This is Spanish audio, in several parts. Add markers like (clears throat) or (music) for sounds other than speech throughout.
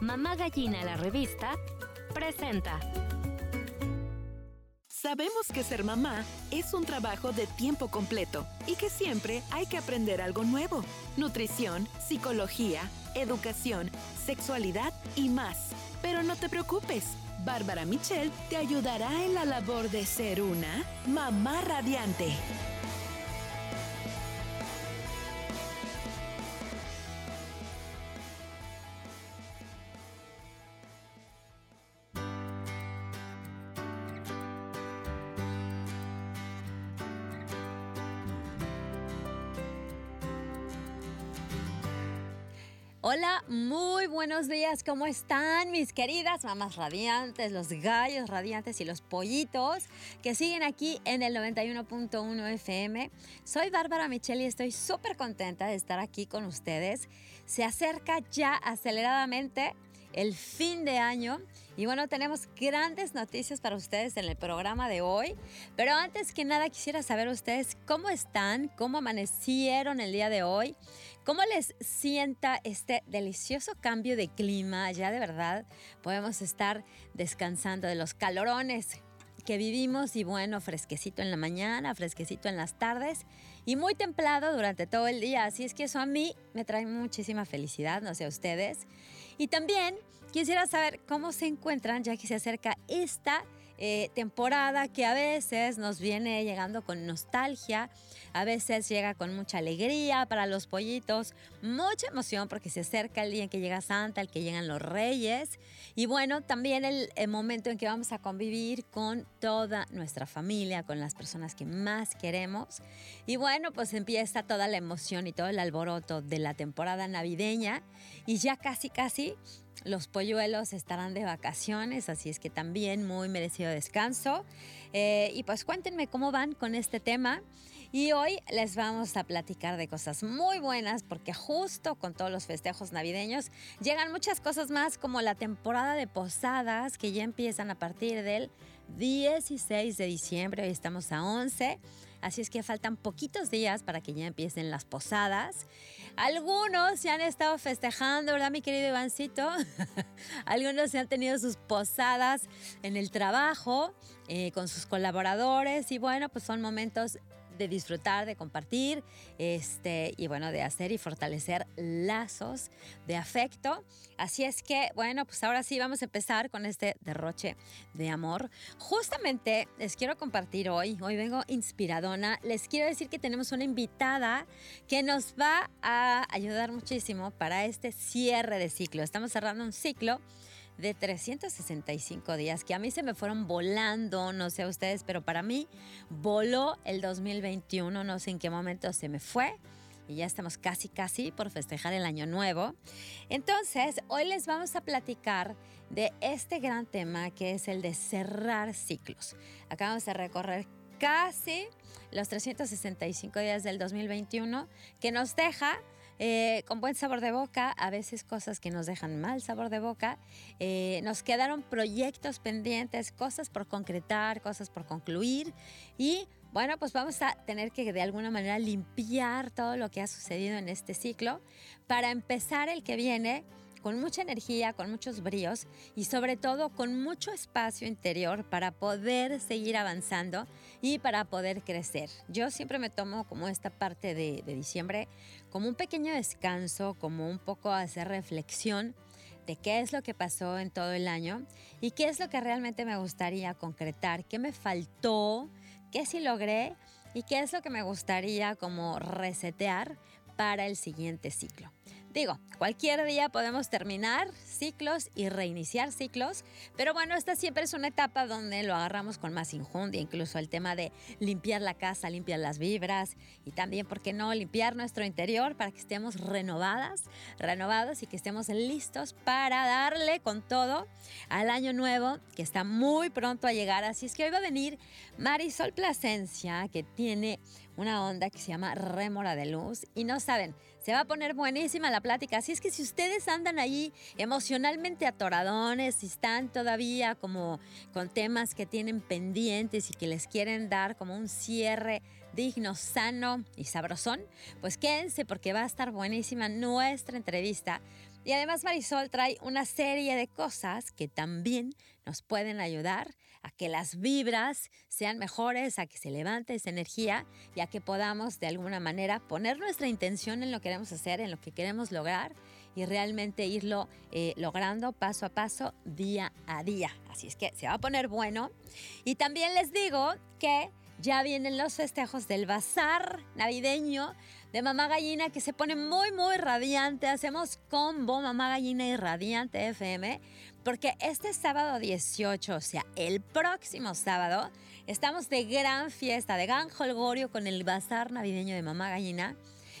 Mamá Gallina la revista presenta. Sabemos que ser mamá es un trabajo de tiempo completo y que siempre hay que aprender algo nuevo. Nutrición, psicología, educación, sexualidad y más. Pero no te preocupes, Bárbara Michelle te ayudará en la labor de ser una mamá radiante. Buenos días, ¿cómo están mis queridas mamás radiantes, los gallos radiantes y los pollitos que siguen aquí en el 91.1 FM? Soy Bárbara Micheli y estoy súper contenta de estar aquí con ustedes. Se acerca ya aceleradamente el fin de año y bueno, tenemos grandes noticias para ustedes en el programa de hoy. Pero antes que nada quisiera saber ustedes cómo están, cómo amanecieron el día de hoy, cómo les sienta este delicioso cambio de clima. Ya de verdad podemos estar descansando de los calorones que vivimos y bueno, fresquecito en la mañana, fresquecito en las tardes y muy templado durante todo el día. Así es que eso a mí me trae muchísima felicidad, no sé a ustedes. Y también quisiera saber cómo se encuentran ya que se acerca esta eh, temporada que a veces nos viene llegando con nostalgia, a veces llega con mucha alegría para los pollitos, mucha emoción porque se acerca el día en que llega Santa, el que llegan los reyes y bueno, también el, el momento en que vamos a convivir con toda nuestra familia, con las personas que más queremos. Y bueno, pues empieza toda la emoción y todo el alboroto de la temporada navideña y ya casi casi los polluelos estarán de vacaciones, así es que también muy merecido descanso. Eh, y pues cuéntenme cómo van con este tema. Y hoy les vamos a platicar de cosas muy buenas porque justo con todos los festejos navideños llegan muchas cosas más como la temporada de posadas que ya empiezan a partir del 16 de diciembre, hoy estamos a 11. Así es que faltan poquitos días para que ya empiecen las posadas. Algunos se han estado festejando, ¿verdad, mi querido Ivancito? (laughs) Algunos se han tenido sus posadas en el trabajo eh, con sus colaboradores y bueno, pues son momentos de disfrutar, de compartir, este, y bueno, de hacer y fortalecer lazos de afecto. Así es que, bueno, pues ahora sí vamos a empezar con este derroche de amor. Justamente les quiero compartir hoy, hoy vengo inspiradona, les quiero decir que tenemos una invitada que nos va a ayudar muchísimo para este cierre de ciclo. Estamos cerrando un ciclo de 365 días que a mí se me fueron volando, no sé a ustedes, pero para mí voló el 2021, no sé en qué momento se me fue y ya estamos casi casi por festejar el año nuevo. Entonces, hoy les vamos a platicar de este gran tema que es el de cerrar ciclos. Acabamos de recorrer casi los 365 días del 2021 que nos deja eh, con buen sabor de boca, a veces cosas que nos dejan mal sabor de boca. Eh, nos quedaron proyectos pendientes, cosas por concretar, cosas por concluir y bueno, pues vamos a tener que de alguna manera limpiar todo lo que ha sucedido en este ciclo para empezar el que viene con mucha energía, con muchos bríos y sobre todo con mucho espacio interior para poder seguir avanzando y para poder crecer. Yo siempre me tomo como esta parte de, diciembre como un pequeño descanso, como un poco hacer reflexión de qué es lo que pasó en todo el año y qué es lo que realmente me gustaría concretar, qué me faltó, qué sí logré y qué es lo que me gustaría como resetear para el siguiente ciclo. Digo, cualquier día podemos terminar ciclos y reiniciar ciclos, pero bueno, esta siempre es una etapa donde lo agarramos con más injundia, incluso el tema de limpiar la casa, limpiar las vibras y también, ¿por qué no?, limpiar nuestro interior para que estemos renovadas, renovados y que estemos listos para darle con todo al año nuevo que está muy pronto a llegar. Así es que hoy va a venir Marisol Plasencia, que tiene una onda que se llama Rémora de Luz. Y no saben, se va a poner buenísima la plática. Así es que si ustedes andan ahí emocionalmente atoradones, si están todavía como con temas que tienen pendientes y que les quieren dar como un cierre digno, sano y sabrosón, pues quédense porque va a estar buenísima nuestra entrevista Y además Marisol trae una serie de cosas que también nos pueden ayudar a que las vibras sean mejores, a que se levante esa energía y a que podamos de alguna manera poner nuestra intención en lo que queremos hacer, en lo que queremos lograr y realmente irlo eh, logrando paso a paso, día a día. Así es que se va a poner bueno. Y también les digo que ya vienen los festejos del bazar navideño de Mamá Gallina que se pone muy, muy radiante. Hacemos combo Mamá Gallina y Radiante FM porque este sábado 18, o sea, el próximo sábado, estamos de gran fiesta, de gran holgorio con el bazar navideño de Mamá Gallina.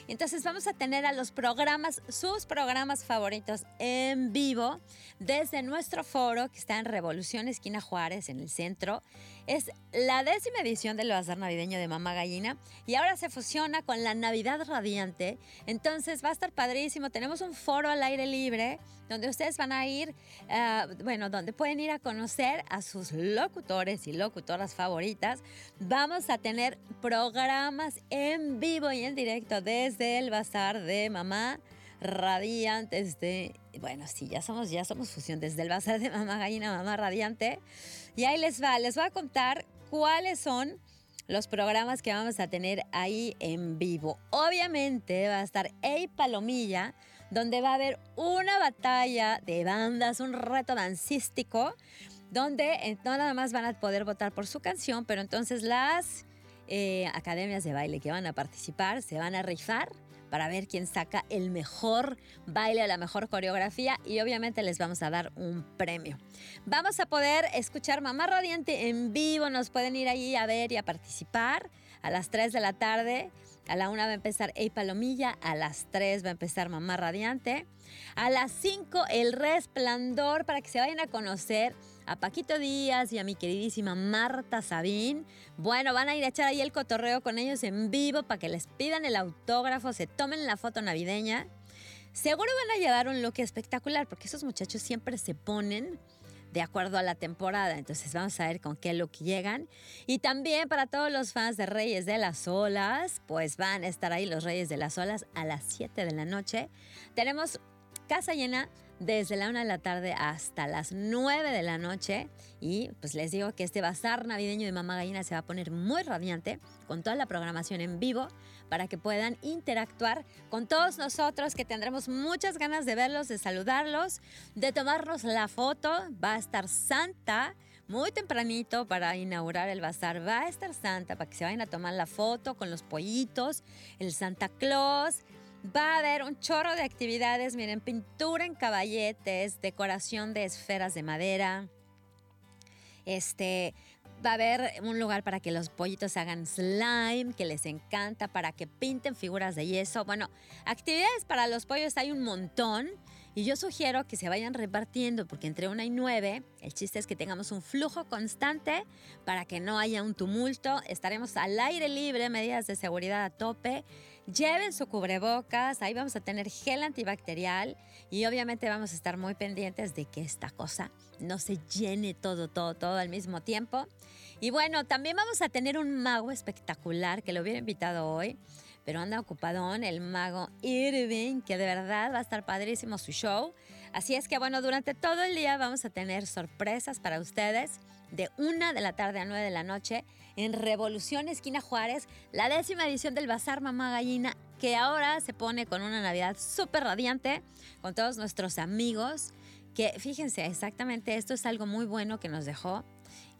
Entonces vamos a tener a los programas, sus programas favoritos en vivo desde nuestro foro que está en Revolución Esquina Juárez, en el centro. Es la décima edición del Bazar Navideño de Mamá Gallina y ahora se fusiona con la Navidad Radiante. Entonces va a estar padrísimo. Tenemos un foro al aire libre donde ustedes van a ir, ah, bueno, donde pueden ir a conocer a sus locutores y locutoras favoritas. Vamos a tener programas en vivo y en directo desde el bazar de mamá radiante de, bueno, sí, ya somos, ya somos fusión desde el bazar de mamá gallina, mamá radiante. Y ahí les va, les voy a contar cuáles son los programas que vamos a tener ahí en vivo. Obviamente va a estar Ey Palomilla, donde va a haber una batalla de bandas, un reto dancístico, donde eh, no nada más van a poder votar por su canción, pero entonces las eh, academias de baile que van a participar se van a rifar para ver quién saca el mejor baile la mejor coreografía y obviamente les vamos a dar un premio. Vamos a poder escuchar Mamá Radiante en vivo, nos pueden ir ahí a ver y a participar a las 3 de la tarde. A la 1 va a empezar Ey Palomilla, a las 3 va a empezar Mamá Radiante, a las 5 El Resplandor para que se vayan a conocer a Paquito Díaz y a mi queridísima Marta Sabín. Bueno, van a ir a echar ahí el cotorreo con ellos en vivo para que les pidan el autógrafo, se tomen la foto navideña. Seguro van a llevar un look espectacular porque esos muchachos siempre se ponen de acuerdo a la temporada. Entonces vamos a ver con qué look llegan. Y también para todos los fans de Reyes de las Olas, pues van a estar ahí los Reyes de las Olas a las 7 de la noche. Tenemos casa llena desde la 1 de la tarde hasta las 9 de la noche. Y pues les digo que este bazar navideño de Mamá Gallina se va a poner muy radiante con toda la programación en vivo para que puedan interactuar con todos nosotros que tendremos muchas ganas de verlos, de saludarlos, de tomarnos la foto. Va a estar Santa muy tempranito para inaugurar el bazar. Va a estar Santa para que se vayan a tomar la foto con los pollitos, el Santa Claus. Va a haber un chorro de actividades, miren, pintura en caballetes, decoración de esferas de madera. Este, va a haber un lugar para que los pollitos hagan slime, que les encanta, para que pinten figuras de yeso. Bueno, actividades para los pollos hay un montón. Y yo sugiero que se vayan repartiendo, porque entre una y nueve, el chiste es que tengamos un flujo constante para que no haya un tumulto. Estaremos al aire libre, medidas de seguridad a tope. Lleven su cubrebocas, ahí vamos a tener gel antibacterial y obviamente vamos a estar muy pendientes de que esta cosa no se llene todo, todo, todo al mismo tiempo. Y bueno, también vamos a tener un mago espectacular que lo hubiera invitado hoy, pero anda ocupadón, el mago Irving, que de verdad va a estar padrísimo su show. Así es que bueno, durante todo el día vamos a tener sorpresas para ustedes de una de la tarde a 9 de la noche en Revolución Esquina Juárez, la décima edición del Bazar Mamá Gallina, que ahora se pone con una Navidad súper radiante con todos nuestros amigos. Que fíjense, exactamente esto es algo muy bueno que nos dejó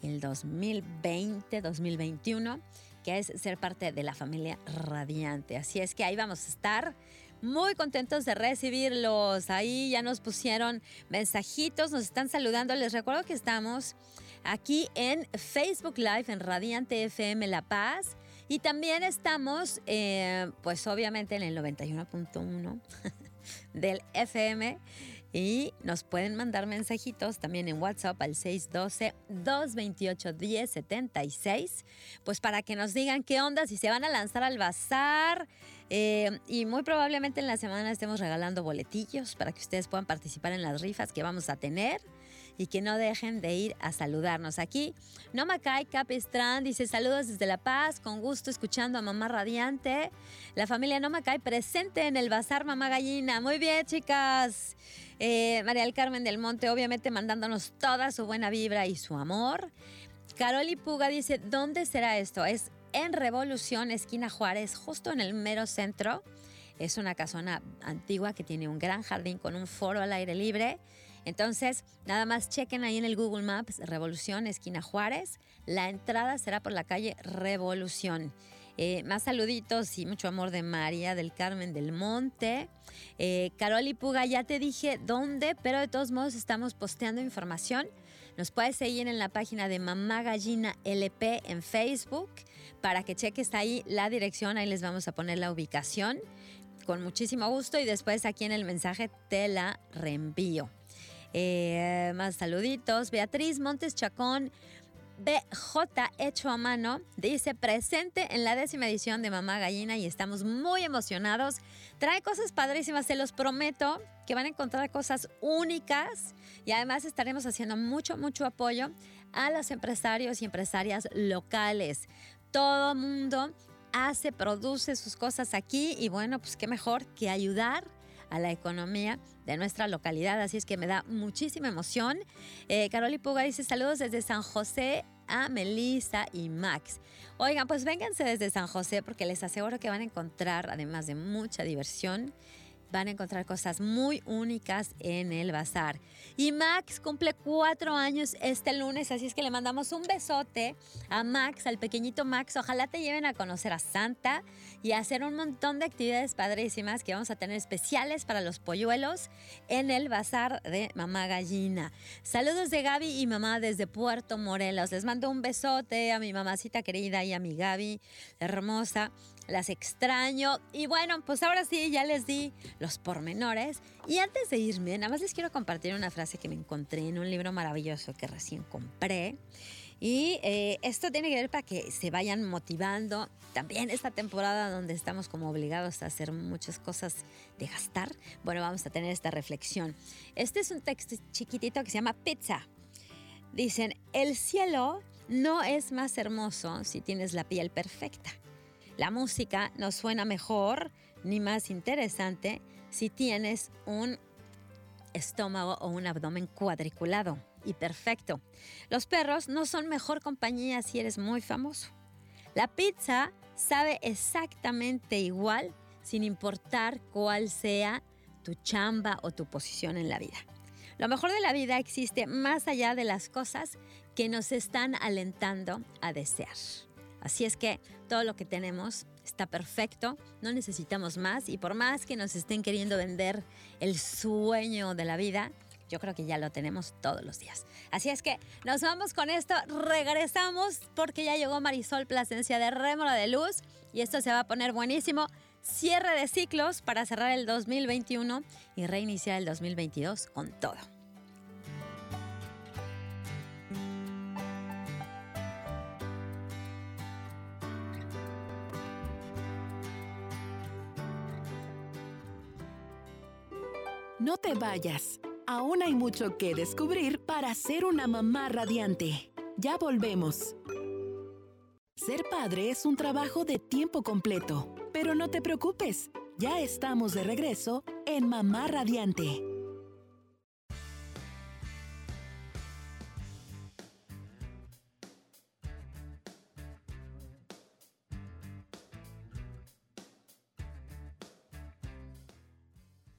el 2020-2021, que es ser parte de la familia radiante. Así es que ahí vamos a estar muy contentos de recibirlos. Ahí ya nos pusieron mensajitos, nos están saludando. Les recuerdo que estamos aquí en Facebook Live en Radiante FM La Paz. Y también estamos, eh, pues obviamente en el 91.1 (laughs) del FM. Y nos pueden mandar mensajitos también en WhatsApp al 612-228-1076, pues para que nos digan qué onda, si se van a lanzar al bazar. Eh, y muy probablemente en la semana estemos regalando boletillos para que ustedes puedan participar en las rifas que vamos a tener y que no dejen de ir a saludarnos aquí. Nomacay Capistrán dice saludos desde La Paz, con gusto escuchando a Mamá Radiante. La familia Nomacay presente en el Bazar Mamá Gallina. Muy bien, chicas. Eh, María del Carmen del Monte, obviamente mandándonos toda su buena vibra y su amor. Caroli Puga dice, ¿dónde será esto? Es en Revolución, esquina Juárez, justo en el mero centro. Es una casona antigua que tiene un gran jardín con un foro al aire libre. Entonces, nada más chequen ahí en el Google Maps, Revolución, esquina Juárez. La entrada será por la calle Revolución. Eh, más saluditos y mucho amor de María del Carmen del Monte. Eh, Carol y Puga, ya te dije dónde, pero de todos modos estamos posteando información. Nos puedes seguir en la página de Mamá Gallina LP en Facebook para que cheques ahí la dirección. Ahí les vamos a poner la ubicación con muchísimo gusto y después aquí en el mensaje te la reenvío. Eh, más saluditos. Beatriz Montes Chacón. BJ hecho a mano dice presente en la décima edición de Mamá Gallina y estamos muy emocionados. Trae cosas padrísimas, se los prometo que van a encontrar cosas únicas y además estaremos haciendo mucho, mucho apoyo a los empresarios y empresarias locales. Todo mundo hace, produce sus cosas aquí y bueno, pues qué mejor que ayudar a la economía de nuestra localidad. Así es que me da muchísima emoción. Eh, Caroli Puga dice saludos desde San José a Melissa y Max. Oigan, pues vénganse desde San José porque les aseguro que van a encontrar, además de mucha diversión, van a encontrar cosas muy únicas en el bazar. Y Max cumple cuatro años este lunes, así es que le mandamos un besote a Max, al pequeñito Max. Ojalá te lleven a conocer a Santa y a hacer un montón de actividades padrísimas que vamos a tener especiales para los polluelos en el bazar de Mamá Gallina. Saludos de Gaby y mamá desde Puerto Morelos. Les mando un besote a mi mamacita querida y a mi Gaby hermosa las extraño. Y bueno, pues ahora sí, ya les di los pormenores. Y antes de irme, nada más les quiero compartir una frase que me encontré en un libro maravilloso que recién compré. Y eh, esto tiene que ver para que se vayan motivando. También esta temporada donde estamos como obligados a hacer muchas cosas de gastar, bueno, vamos a tener esta reflexión. Este es un texto chiquitito que se llama Pizza. Dicen, el cielo no es más hermoso si tienes la piel perfecta. La música no suena mejor ni más interesante si tienes un estómago o un abdomen cuadriculado y perfecto. Los perros no son mejor compañía si eres muy famoso. La pizza sabe exactamente igual sin importar cuál sea tu chamba o tu posición en la vida. Lo mejor de la vida existe más allá de las cosas que nos están alentando a desear. Así es que todo lo que tenemos está perfecto, no necesitamos más y por más que nos estén queriendo vender el sueño de la vida, yo creo que ya lo tenemos todos los días. Así es que nos vamos con esto, regresamos porque ya llegó Marisol Plasencia de Rémora de Luz y esto se va a poner buenísimo. Cierre de ciclos para cerrar el 2021 y reiniciar el 2022 con todo. No te vayas. Aún hay mucho que descubrir para ser una mamá radiante. Ya volvemos. Ser padre es un trabajo de tiempo completo, pero no te preocupes. Ya estamos de regreso en Mamá Radiante.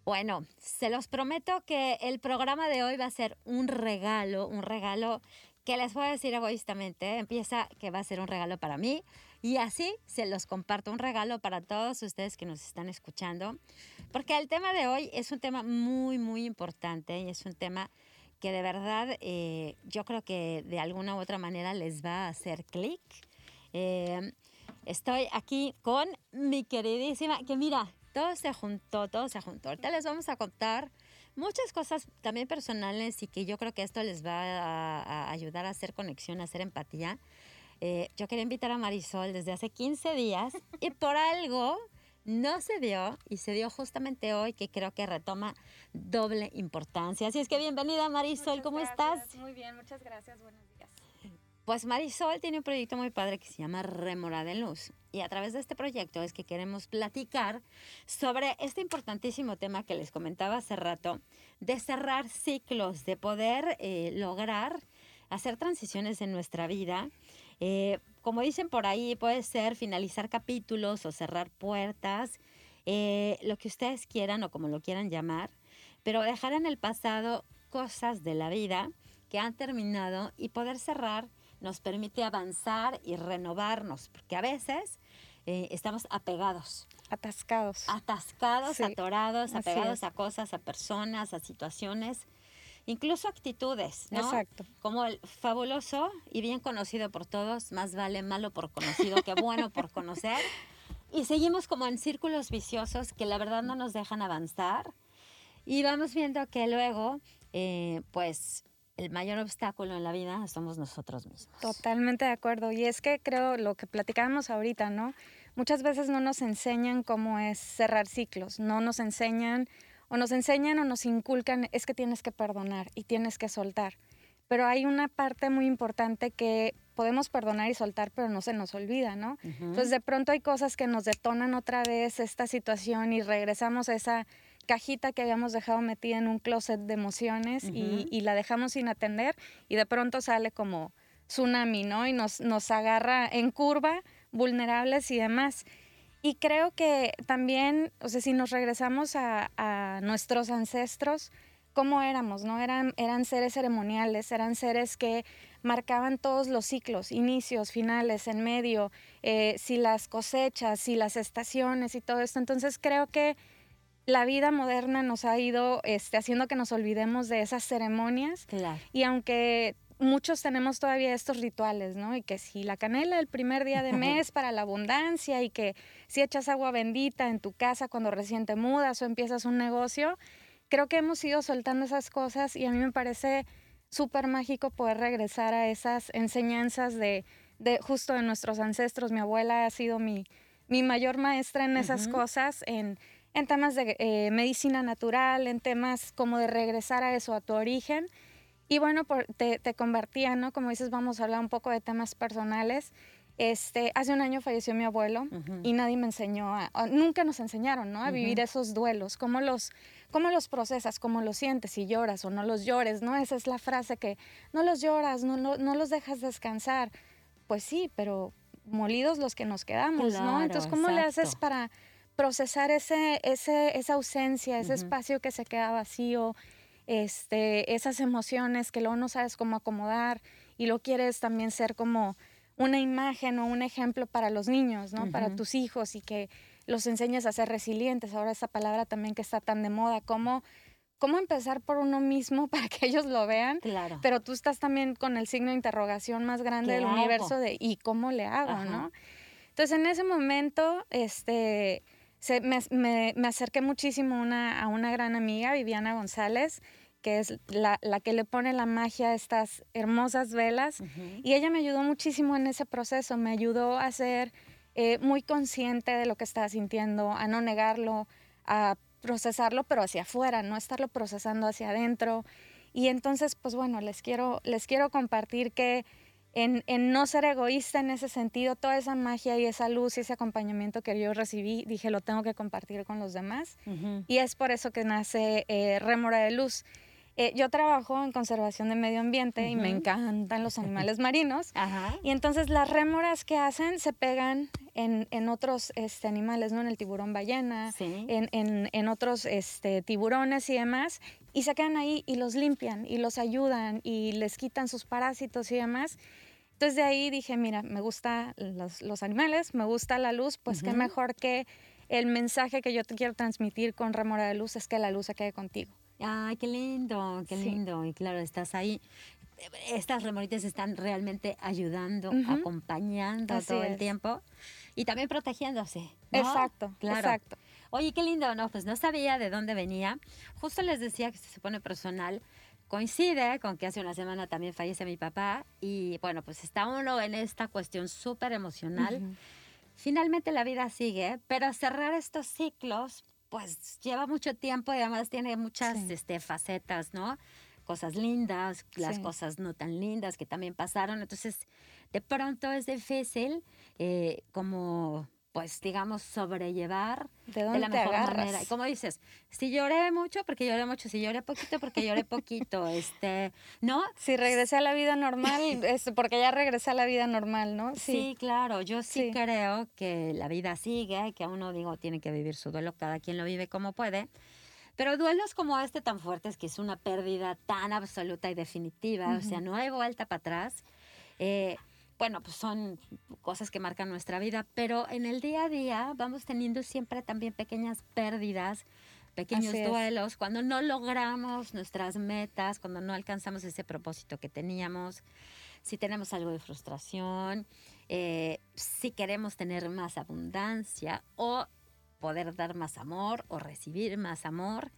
Bueno, se los prometo que el programa de hoy va a ser un regalo, un regalo que les voy a decir egoístamente. Empieza que va a ser un regalo para mí y así se los comparto, un regalo para todos ustedes que nos están escuchando, porque el tema de hoy es un tema muy, muy importante y es un tema que de verdad eh, yo creo que de alguna u otra manera les va a hacer clic. Eh, estoy aquí con mi queridísima, que mira, todo se juntó, todo se juntó. Ahorita les vamos a contar muchas cosas también personales y que yo creo que esto les va a, ayudar a hacer conexión, a hacer empatía. Eh, yo quería invitar a Marisol desde hace 15 días y por algo no se dio y se dio justamente hoy que creo que retoma doble importancia. Así es que bienvenida Marisol, ¿cómo estás? Muy bien, muchas gracias, buenos días. Pues Marisol tiene un proyecto muy padre que se llama Remora de Luz. Y a través de este proyecto es que queremos platicar sobre este importantísimo tema que les comentaba hace rato, de cerrar ciclos, de poder eh, lograr hacer transiciones en nuestra vida. Eh, como dicen por ahí, puede ser finalizar capítulos o cerrar puertas, eh, lo que ustedes quieran o como lo quieran llamar, pero dejar en el pasado cosas de la vida que han terminado y poder cerrar nos permite avanzar y renovarnos, porque a veces eh, estamos apegados. Atascados. Atascados, atorados, apegados a cosas, a personas, a situaciones, incluso actitudes, ¿no? Exacto. Como el fabuloso y bien conocido por todos, más vale malo por conocido que bueno por (laughs) conocer. Y seguimos como en círculos viciosos que la verdad no nos dejan avanzar. Y vamos viendo que luego, eh, pues, el mayor obstáculo en la vida somos nosotros mismos. Totalmente de acuerdo. Y es que creo lo que platicábamos ahorita, ¿no? Muchas veces no nos enseñan cómo es cerrar ciclos, no nos enseñan o nos enseñan o nos inculcan es que tienes que perdonar y tienes que soltar. Pero hay una parte muy importante que podemos perdonar y soltar, pero no se nos olvida, ¿no? Entonces de pronto hay cosas que nos detonan otra vez esta situación y regresamos a esa cajita que habíamos dejado metida en un closet de emociones y, la dejamos sin atender y de pronto sale como tsunami, ¿no? Y nos, nos agarra en curva, vulnerables y demás. Y creo que también, o sea, si nos regresamos a, a nuestros ancestros, ¿cómo éramos? ¿no? Eran, eran seres ceremoniales, eran seres que marcaban todos los ciclos, inicios, finales, en medio, eh, si las cosechas, si las estaciones y todo esto. Entonces creo que la vida moderna nos ha ido este, haciendo que nos olvidemos de esas ceremonias. Y aunque muchos tenemos todavía estos rituales, ¿no? Y que si la canela el primer día de (laughs) mes para la abundancia y que si echas agua bendita en tu casa cuando recién te mudas o empiezas un negocio, creo que hemos ido soltando esas cosas y a mí me parece súper mágico poder regresar a esas enseñanzas de, de, justo de nuestros ancestros. Mi abuela ha sido mi, mi mayor maestra en esas cosas, en en temas de eh, medicina natural, en temas como de regresar a eso, a tu origen. Y bueno, te, te, convertía, ¿no? Como dices, vamos a hablar un poco de temas personales. Este, hace un año falleció mi abuelo y nadie me enseñó, a, nunca nos enseñaron, ¿no? A vivir esos duelos, cómo los, cómo los procesas, cómo los sientes, si lloras o no los llores, ¿no? Esa es la frase que no los lloras, no, no, no los dejas descansar. Pues sí, pero molidos los que nos quedamos, ¿no? Entonces, ¿cómo le haces para procesar ese, ese, esa ausencia, ese espacio que se queda vacío, este, esas emociones que luego no sabes cómo acomodar y lo quieres también ser como una imagen o un ejemplo para los niños, ¿no? Para tus hijos y que los enseñes a ser resilientes. Ahora esa palabra también que está tan de moda, cómo, cómo empezar por uno mismo (laughs) para que ellos lo vean. Claro. Pero tú estás también con el signo de interrogación más grande del universo de ¿y cómo le hago, no? Entonces en ese momento, este me, acerqué muchísimo a una gran amiga, Viviana González, que es la, que le pone la magia a estas hermosas velas. Y ella me ayudó muchísimo en ese proceso, me ayudó a ser eh, muy consciente de lo que estaba sintiendo, a no negarlo, a procesarlo, pero hacia afuera, no estarlo procesando hacia adentro. Y entonces, pues bueno, les quiero, les quiero compartir que en, no ser egoísta en ese sentido, toda esa magia y esa luz y ese acompañamiento que yo recibí, dije, lo tengo que compartir con los demás. Y es por eso que nace eh, Rémora de Luz. Eh, yo trabajo en conservación de medio ambiente y me encantan los animales (laughs) marinos. Y entonces las rémoras que hacen se pegan en, otros este, animales, ¿no? En el tiburón ballena, en, en, otros este, tiburones y demás. Y se quedan ahí y los limpian y los ayudan y les quitan sus parásitos y demás. Entonces de ahí dije, mira, me gustan los, animales, me gusta la luz, pues qué mejor que el mensaje que yo te quiero transmitir con Remora de Luz es que la luz se quede contigo. Ay, qué lindo, qué lindo. Y claro, estás ahí. Estas remoritas están realmente ayudando, acompañando todo el tiempo y también protegiéndose. Exacto, claro. exacto. Oye, qué lindo, no, pues no sabía de dónde venía. Justo les decía que se pone personal coincide con que hace una semana también fallece mi papá y bueno, pues está uno en esta cuestión súper emocional. Finalmente la vida sigue, pero cerrar estos ciclos pues lleva mucho tiempo y además tiene muchas este, facetas, ¿no? cosas lindas, las Sí. cosas no tan lindas que también pasaron. Entonces, de pronto es difícil eh, como, pues, digamos, sobrellevar ¿De de dónde la te mejor agarras? manera. Y como dices, si lloré mucho, porque lloré mucho, si lloré poquito, porque lloré poquito, (laughs) este, ¿no? Si regresé a la vida normal, (laughs) es porque ya regresé a la vida normal, ¿no? Sí, claro, yo sí, Sí. creo que la vida sigue, que uno, digo, tiene que vivir su duelo, cada quien lo vive como puede. Pero duelos como este tan fuertes, que es una pérdida tan absoluta y definitiva, o sea, no hay vuelta para atrás. eh, bueno, pues son cosas que marcan nuestra vida, pero en el día a día vamos teniendo siempre también pequeñas pérdidas, pequeños duelos, cuando no logramos nuestras metas, cuando no alcanzamos ese propósito que teníamos, si tenemos algo de frustración, eh, si queremos tener más abundancia o poder dar más amor o recibir más amor.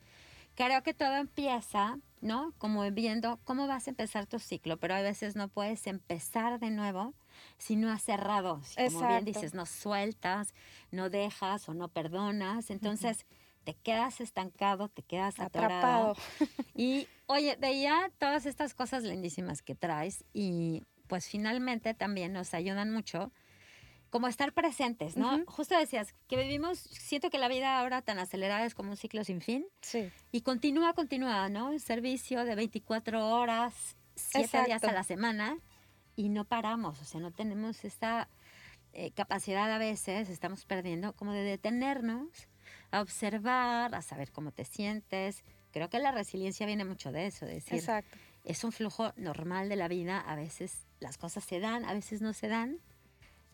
Creo que todo empieza, ¿no? Como viendo cómo vas a empezar tu ciclo, pero a veces no puedes empezar de nuevo si no has cerrado. Si, como bien dices, no sueltas, no dejas o no perdonas. Entonces te quedas estancado, te quedas atrapado. Atrapado. (laughs) Y oye, veía todas estas cosas lindísimas que traes y pues finalmente también nos ayudan mucho como estar presentes, ¿no? Ujú. Justo decías que vivimos, siento que la vida ahora tan acelerada es como un ciclo sin fin Sí. y continúa, continúa, ¿no? El servicio de 24 horas, 7 días a Exacto. la semana y no paramos, o sea, no tenemos esta eh, capacidad a veces, estamos perdiendo, como de detenernos, a observar, a saber cómo te sientes. Creo que la resiliencia viene mucho de eso, de decir, Exacto. es un flujo normal de la vida, a veces las cosas se dan, a veces no se dan.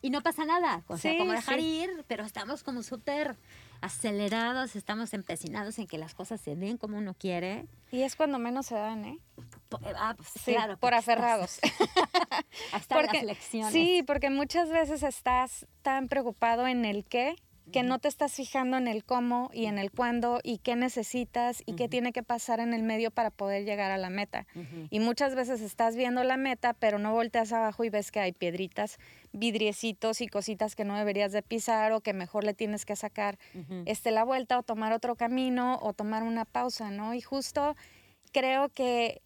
Y no pasa nada, o sea, Sí, como dejar sí. ir, pero estamos como súper acelerados, estamos empecinados en que las cosas se den como uno quiere. Y es cuando menos se dan, ¿eh? Po- ah, pues, Sí, claro, por aferrados. (laughs) Hasta Porque- las lecciones. Sí, porque muchas veces estás tan preocupado en el qué que no te estás fijando en el cómo y en el cuándo y qué necesitas y qué tiene que pasar en el medio para poder llegar a la meta. Y muchas veces estás viendo la meta, pero no volteas abajo y ves que hay piedritas, vidriecitos y cositas que no deberías de pisar o que mejor le tienes que sacar este, la vuelta o tomar otro camino o tomar una pausa, ¿no? Y justo creo que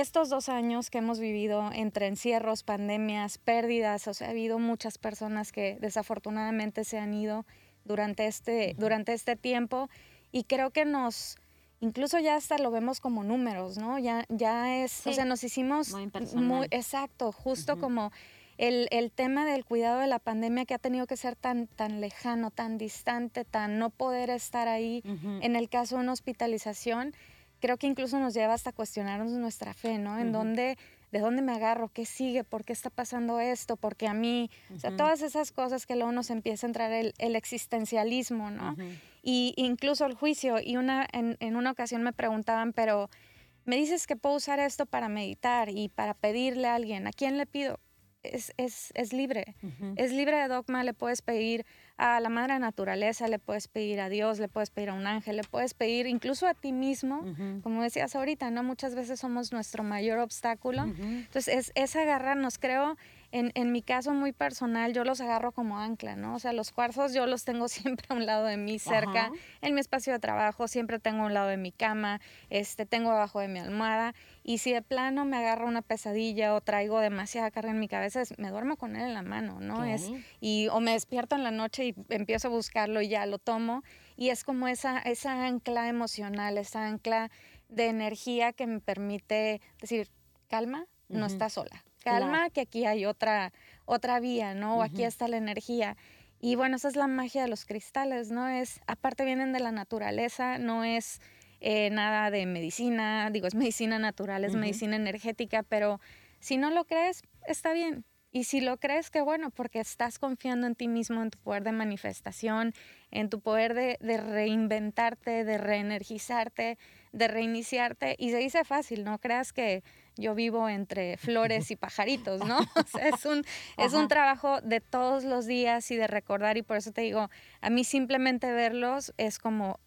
estos dos años que hemos vivido entre encierros, pandemias, pérdidas, o sea, ha habido muchas personas que desafortunadamente se han ido durante este, durante este tiempo y creo que nos, incluso ya hasta lo vemos como números, ¿no? Ya, ya es, o sea, nos hicimos muy exacto, justo como el, el tema del cuidado de la pandemia que ha tenido que ser tan, tan lejano, tan distante, tan no poder estar ahí en el caso de una hospitalización, creo que incluso nos lleva hasta cuestionarnos nuestra fe, ¿no? En dónde, de dónde me agarro, qué sigue, por qué está pasando esto, porque a mí, o sea, todas esas cosas que luego nos empieza a entrar el, el existencialismo, ¿no? Y incluso el juicio. Y una, en, en una ocasión me preguntaban, pero me dices que puedo usar esto para meditar y para pedirle a alguien, ¿a quién le pido? Es, es, es libre. Es libre de dogma, le puedes pedir a la madre naturaleza, le puedes pedir a Dios, le puedes pedir a un ángel, le puedes pedir incluso a ti mismo. Como decías ahorita, ¿no? Muchas veces somos nuestro mayor obstáculo. Entonces, es, es agarrarnos, creo, en, en mi caso muy personal, yo los agarro como ancla, ¿no? O sea, los cuarzos yo los tengo (laughs) siempre a un lado de mí, cerca, Ajá. en mi espacio de trabajo, siempre tengo a un lado de mi cama, este, tengo abajo de mi almohada, y si de plano me agarra una pesadilla o traigo demasiada carga en mi cabeza, es- me duermo con él en la mano, ¿no? Es, y, o me despierto en la noche y empiezo a buscarlo y ya lo tomo, y es como esa, esa ancla emocional, esa ancla de energía que me permite decir, calma, no estás sola. Calma, Claro. que aquí hay otra, otra vía, ¿no? O aquí está la energía. Y bueno, esa es la magia de los cristales, ¿no? Es, aparte vienen de la naturaleza, no es eh, nada de medicina, digo, es (laughs) medicina natural, es medicina energética, pero si no lo crees, está bien. Y si lo crees, qué bueno, porque estás confiando en ti mismo, en tu poder de manifestación, en tu poder de, de reinventarte, de reenergizarte, de reiniciarte. Y se dice fácil, no creas que yo vivo entre flores y pajaritos, ¿no? (laughs) O sea, es un, es un trabajo de todos los días y de recordar. Y por eso te digo, a mí simplemente verlos es como,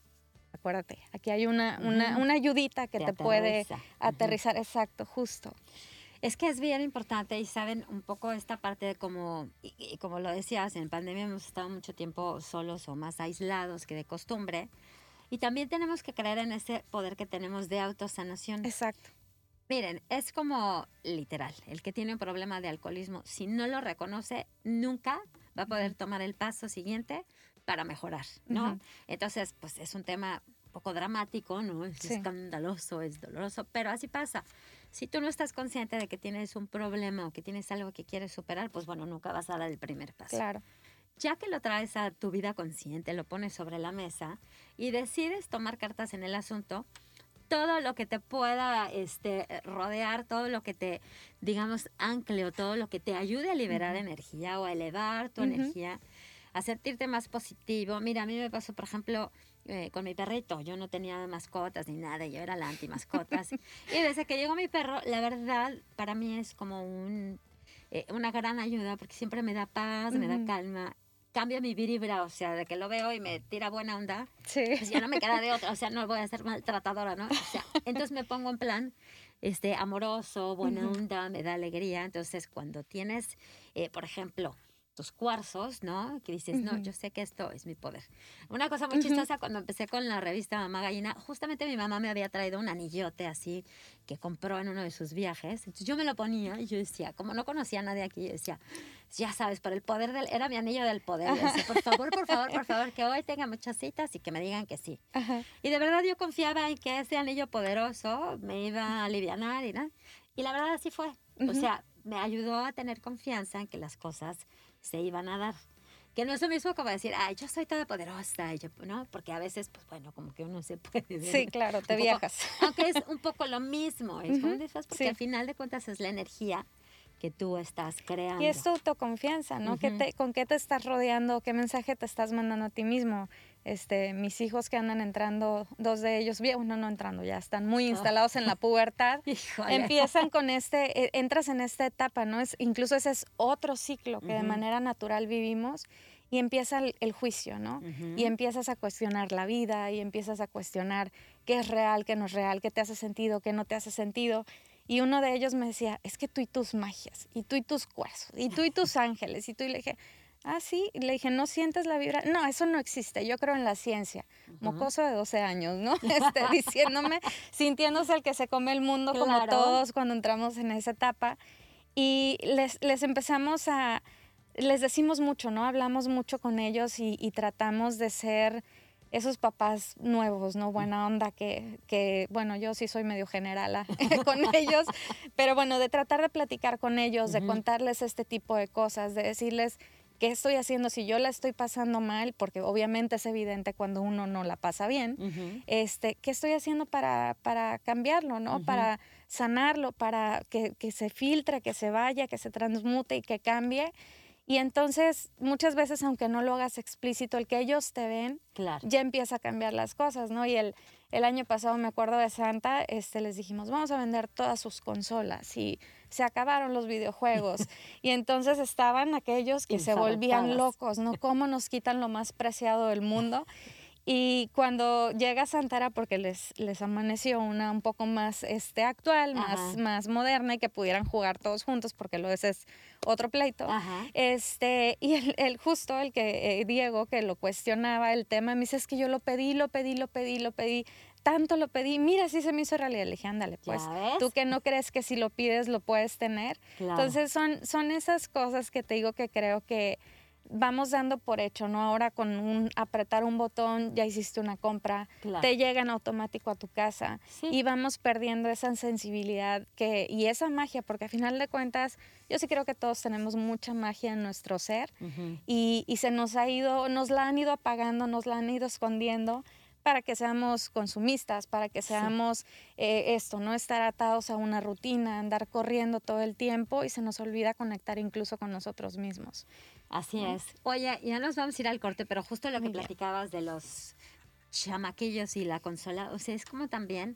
acuérdate, aquí hay una, una, una ayudita que Te te, puede aterrizar. Exacto, justo. Es que es bien importante y saben un poco esta parte de como, y, y como lo decías, en pandemia hemos estado mucho tiempo solos o más aislados que de costumbre. Y también tenemos que creer en ese poder que tenemos de autosanación. Exacto. Miren, es como literal, el que tiene un problema de alcoholismo, si no lo reconoce, nunca va a poder tomar el paso siguiente para mejorar, ¿no? Entonces, pues es un tema un poco dramático, ¿no? Es Sí. escandaloso, es doloroso, pero así pasa. Si tú no estás consciente de que tienes un problema o que tienes algo que quieres superar, pues bueno, nunca vas a dar el primer paso. Claro. Ya que lo traes a tu vida consciente, lo pones sobre la mesa y decides tomar cartas en el asunto, todo lo que te pueda este, rodear, todo lo que te, digamos, ancle o todo lo que te ayude a liberar energía o a elevar tu energía, a sentirte más positivo. Mira, a mí me pasó, por ejemplo, eh, con mi perrito. Yo no tenía mascotas ni nada, yo era la anti-mascotas. (laughs) y desde que llegó mi perro, la verdad, para mí es como un, eh, una gran ayuda porque siempre me da paz, me da calma. Cambia mi vibra, o sea, de que lo veo y me tira buena onda, Sí. pues ya no me queda de otra, o sea, no voy a ser maltratadora, ¿no? O sea, (laughs) entonces me pongo en plan este, amoroso, buena onda, me da alegría. Entonces, cuando tienes, eh, por ejemplo, tus cuarzos, ¿no? Que dices, no, Ujú. yo sé que esto es mi poder. Una cosa muy Ujú. chistosa, cuando empecé con la revista Mamá Gallina, justamente mi mamá me había traído un anillote así que compró en uno de sus viajes. Entonces yo me lo ponía y yo decía, como no conocía a nadie aquí, yo decía, ya sabes, por el poder del, era mi anillo del poder. Yo decía, por favor, por favor, por favor, que hoy tenga muchas citas y que me digan que sí. Ajá. Y de verdad yo confiaba en que ese anillo poderoso me iba a alivianar y nada. Y la verdad así fue. O sea, me ayudó a tener confianza en que las cosas se iban a dar. Que no es lo mismo como decir, ay, yo soy toda poderosa, y yo, ¿no? Porque a veces, pues bueno, como que uno se puede Sí, claro, te un poco- viajas. Aunque es un poco lo mismo, es Ujú, dices, porque sí. al final de cuentas es la energía que tú estás creando. Y es tu autoconfianza, ¿no? ¿Qué Ujú. te- ¿Con qué te estás rodeando? ¿Qué mensaje te estás mandando a ti mismo? Este, mis hijos que andan entrando, dos de ellos, uno no entrando, ya están muy instalados en la (laughs) pubertad. Híjole. Empiezan con (laughs) este, eh, entras en esta etapa, ¿no? Es, incluso ese es otro ciclo que de manera natural vivimos y empieza el, el juicio, ¿no? Y empiezas a cuestionar la vida y empiezas a cuestionar qué es real, qué no es real, qué te hace sentido, qué no te hace sentido. Y uno de ellos me decía, es que tú y tus magias, y tú y tus cuarzos, y tú y tus ángeles, y tú y le dije, ah, sí, le dije, ¿no sientes la vibra? No, eso no existe, yo creo en la ciencia. Mocoso de 12 años, ¿no? (laughs) Este, diciéndome, sintiéndose el que se come el mundo como Claro. todos cuando entramos en esa etapa. Y les, les empezamos a, les decimos mucho, ¿no? Hablamos mucho con ellos y, y tratamos de ser esos papás nuevos, ¿no? Buena onda, que, que bueno, yo sí soy medio generala (laughs) (laughs) con ellos, pero bueno, de tratar de platicar con ellos, de Ujú. contarles este tipo de cosas, de decirles qué estoy haciendo si yo la estoy pasando mal, porque obviamente es evidente cuando uno no la pasa bien, este, ¿qué estoy haciendo para, para cambiarlo, ¿no? Para sanarlo, para que, que se filtre, que se vaya, que se transmute y que cambie. Y entonces, muchas veces, aunque no lo hagas explícito, el que ellos te ven, Claro. ya empieza a cambiar las cosas, ¿no? Y el, el año pasado, me acuerdo de Santa, este, les dijimos, vamos a vender todas sus consolas y se acabaron los videojuegos. (laughs) y entonces estaban aquellos que se volvían locos, ¿no? ¿Cómo nos quitan lo más preciado del mundo? (laughs) Y cuando llega Santara, porque les, les amaneció una un poco más este, actual, más, Ajá. más moderna y que pudieran jugar todos juntos, porque lo ese es otro pleito. Ajá. Este, y el, el justo, el que eh, Diego, que lo cuestionaba el tema, me dice, es que yo lo pedí, lo pedí, lo pedí, lo pedí, tanto lo pedí, mira, sí se me hizo realidad. Le dije, ándale, pues, tú que no crees que si lo pides lo puedes tener. Claro. Entonces son, son esas cosas que te digo que creo que vamos dando por hecho, ¿no? Ahora con un apretar un botón ya hiciste una compra, Claro. te llegan automático a tu casa Sí. y vamos perdiendo esa sensibilidad que, y esa magia, porque a final de cuentas yo sí creo que todos tenemos mucha magia en nuestro ser y, y se nos ha ido, nos la han ido apagando, nos la han ido escondiendo para que seamos consumistas, para que seamos eh, esto, no estar atados a una rutina, andar corriendo todo el tiempo y se nos olvida conectar incluso con nosotros mismos. Así es. Oye, ya nos vamos a ir al corte, pero justo lo que bien. platicabas de los chamaquillos y la consola, o sea, es como también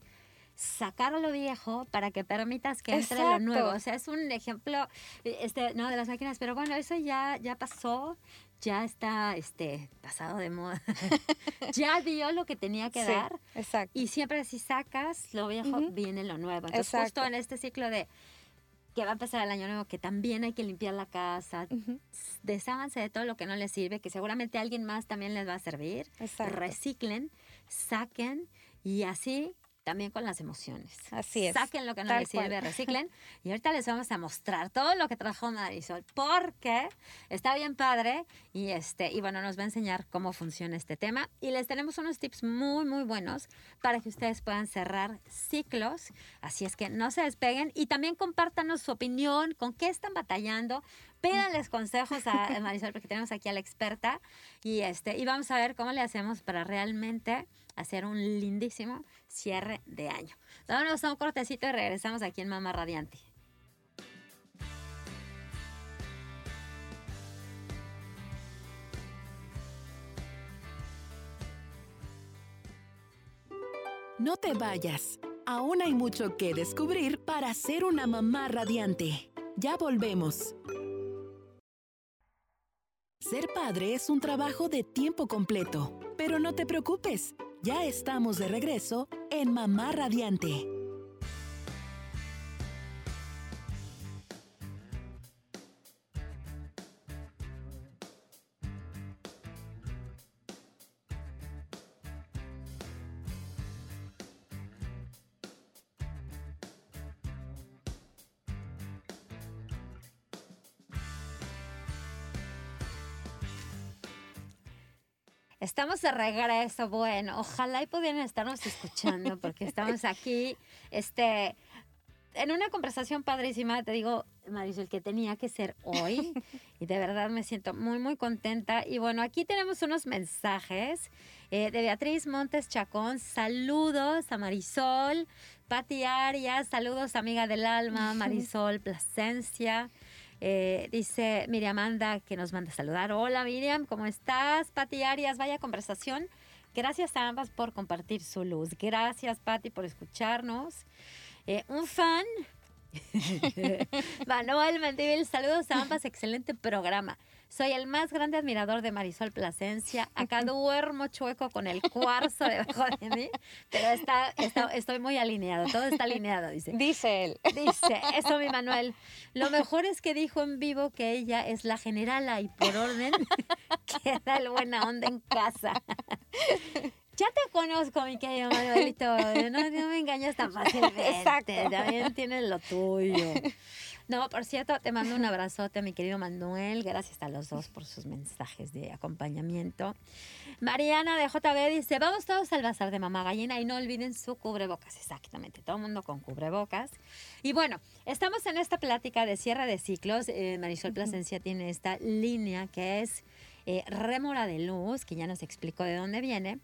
sacar lo viejo para que permitas que entre lo nuevo. O sea, es un ejemplo este, no de las máquinas, pero bueno, eso ya, ya pasó, ya está este, pasado de moda. (laughs) (laughs) ya dio lo que tenía que Sí, dar. exacto. Y siempre si sacas lo viejo, viene lo nuevo. Entonces, Exacto. justo en este ciclo de que va a empezar el año nuevo, que también hay que limpiar la casa, Ujú, desháganse de todo lo que no les sirve, que seguramente a alguien más también les va a servir. Exacto. Reciclen, saquen y así también con las emociones. Así es. Saquen lo que no les sirve, cual. reciclen. (laughs) Y ahorita les vamos a mostrar todo lo que trajo Marisol, porque está bien padre y este y bueno, nos va a enseñar cómo funciona este tema y les tenemos unos tips muy muy buenos para que ustedes puedan cerrar ciclos. Así es que no se despeguen y también compártanos su opinión, con qué están batallando. Pídanles consejos a Marisol porque tenemos aquí a la experta y este y vamos a ver cómo le hacemos para realmente hacer un lindísimo cierre de año. Vámonos a un cortecito y regresamos aquí en Mamá Radiante. No te vayas. Aún hay mucho que descubrir para ser una mamá radiante. Ya volvemos. Ser padre es un trabajo de tiempo completo, pero no te preocupes. Ya estamos de regreso en Mamá Radiante. Estamos de regreso, bueno, ojalá y pudieran estarnos escuchando porque estamos aquí, este, en una conversación padrísima, te digo, Marisol, que tenía que ser hoy y de verdad me siento muy, muy contenta. Y bueno, aquí tenemos unos mensajes eh, de Beatriz Montes Chacón, saludos a Marisol, Pati Arias, saludos amiga del alma, (laughs) Marisol Plasencia. Eh, dice Miriam Anda que nos manda a saludar. Hola Miriam, ¿cómo estás? Pati Arias, vaya conversación. Gracias a ambas por compartir su luz. Gracias Pati por escucharnos. Eh, un fan, (laughs) Manuel Mendívil, saludos a ambas, excelente programa. Soy el más grande admirador de Marisol Plasencia. Acá (laughs) duermo chueco con el cuarzo debajo de mí, pero está, está- estoy muy alineado, todo está alineado, dice. Dice él. Dice, eso mi Manuel. (laughs) Lo mejor es que dijo en vivo que ella es la generala y por orden (laughs) queda el buena onda en casa. Ya te conozco, mi querido Manuelito. No, no me engañas tan fácilmente. Exacto. También tienes lo tuyo. No, por cierto, te mando un abrazote, mi querido Manuel. Gracias a los dos por sus mensajes de acompañamiento. Mariana de JB dice, vamos todos al bazar de mamá gallina y no olviden su cubrebocas. Exactamente, todo el mundo con cubrebocas. Y bueno, estamos en esta plática de cierre de ciclos. Eh, Marisol Plasencia tiene esta línea que es eh, rémora de luz, que ya nos explicó de dónde viene.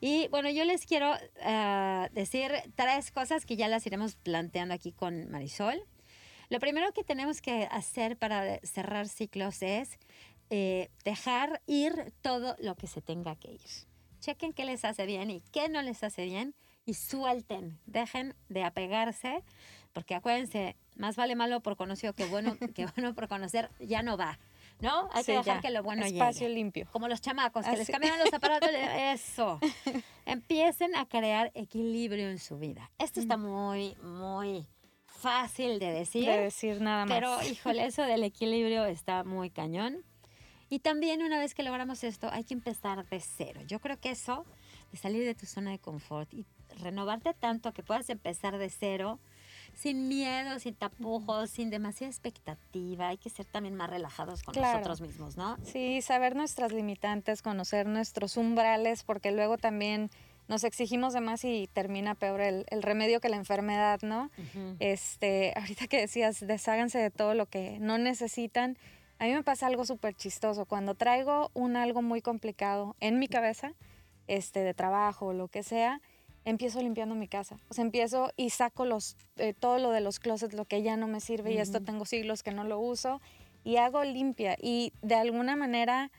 Y bueno, yo les quiero ah, decir tres cosas que ya las iremos planteando aquí con Marisol. Lo primero que tenemos que hacer para cerrar ciclos es eh, dejar ir todo lo que se tenga que ir. Chequen qué les hace bien y qué no les hace bien y suelten. Dejen de apegarse, porque acuérdense, más vale malo por conocido que bueno, (laughs) que bueno por conocer, ya no va. ¿No? Hay que dejar ya. que lo bueno Espacio llegue. limpio. Como los chamacos, que les cambian los aparatos. (laughs) Eso. Empiecen a crear equilibrio en su vida. Esto está muy, muy fácil de decir. De decir nada más. Pero, (laughs) híjole, eso del equilibrio está muy cañón. Y también una vez que logramos esto, hay que empezar de cero. Yo creo que eso, de salir de tu zona de confort y renovarte tanto que puedas empezar de cero, sin miedo, sin tapujos, sin demasiada expectativa. Hay que ser también más relajados con Claro. nosotros mismos, ¿no? Sí, saber nuestras limitantes, conocer nuestros umbrales, porque luego también nos exigimos de más y termina peor el, el remedio que la enfermedad, ¿no? Ujú. Este, ahorita que decías, desháganse de todo lo que no necesitan. A mí me pasa algo súper chistoso. Cuando traigo un algo muy complicado en mi cabeza, este, de trabajo o lo que sea, empiezo limpiando mi casa. O sea, empiezo y saco los, eh, todo lo de los closets, lo que ya no me sirve y esto tengo siglos que no lo uso y hago limpia. Y de alguna manera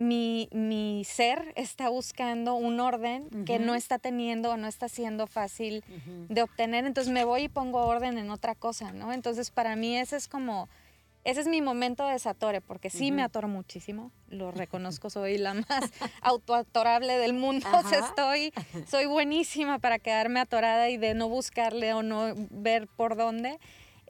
mi, mi ser está buscando un orden que no está teniendo o no está siendo fácil de obtener, entonces me voy y pongo orden en otra cosa, ¿no? Entonces para mí ese es como, ese es mi momento de desatore, porque sí me atoro muchísimo, lo (laughs) reconozco, soy la más autoatorable del mundo, o sea, Ajá. estoy, soy buenísima para quedarme atorada y de no buscarle o no ver por dónde.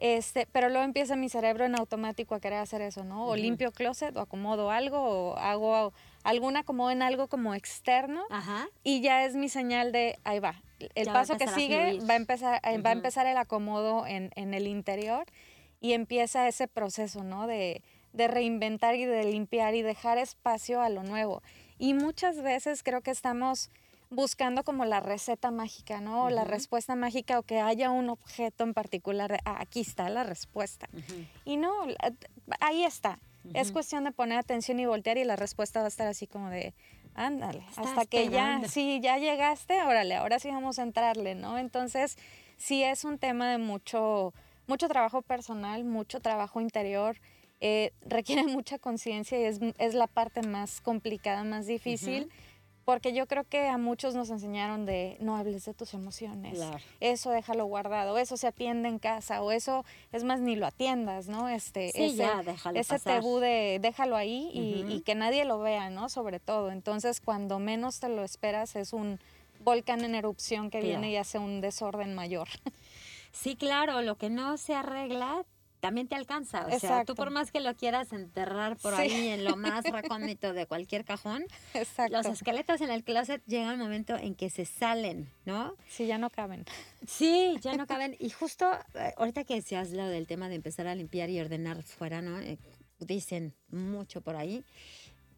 Este, pero luego empieza mi cerebro en automático a querer hacer eso, ¿no? O Ujú. limpio closet, o acomodo algo, o hago alguna como en algo como externo Ajá. y ya es mi señal de ahí va. El Ya va paso que empezar a sigue va a empezar, eh, va a empezar el acomodo en, en el interior y empieza ese proceso, ¿no? De, de reinventar y de limpiar y dejar espacio a lo nuevo. Y muchas veces creo que estamos buscando como la receta mágica, ¿no? O La Ujú. respuesta mágica o que haya un objeto en particular de, "Ah, aquí está la respuesta. Ujú. Y no, la- ahí está. Es Ujú. cuestión de poner atención y voltear y la respuesta va a estar así como de, ándale, hasta que ya, sí, ya llegaste, órale, ahora sí vamos a entrarle, ¿no? Entonces, sí es un tema de mucho, mucho trabajo personal, mucho trabajo interior, eh, (laughs) requiere mucha conciencia y es, es la parte más complicada, más difícil. Porque yo creo que a muchos nos enseñaron de no hables de tus emociones, Claro. eso déjalo guardado, eso se atiende en casa o eso es más ni lo atiendas, ¿no? Este, Sí, ese, ya, déjalo ese pasar. tabú de déjalo ahí y, que nadie lo vea, ¿no? Sobre todo. Entonces, cuando menos te lo esperas, es un volcán en erupción que Claro. viene y hace un desorden mayor. (laughs) Sí, claro, lo que no se arregla también te alcanza. O sea, tú por más que lo quieras enterrar por Sí. ahí en lo más (laughs) recóndito de cualquier cajón, Exacto. los esqueletos en el closet llega el momento en que se salen, ¿no? Sí, ya no caben. Sí, ya no (laughs) caben. Y justo eh, ahorita que decías lo del tema de empezar a limpiar y ordenar fuera, ¿no? Eh, dicen mucho por ahí,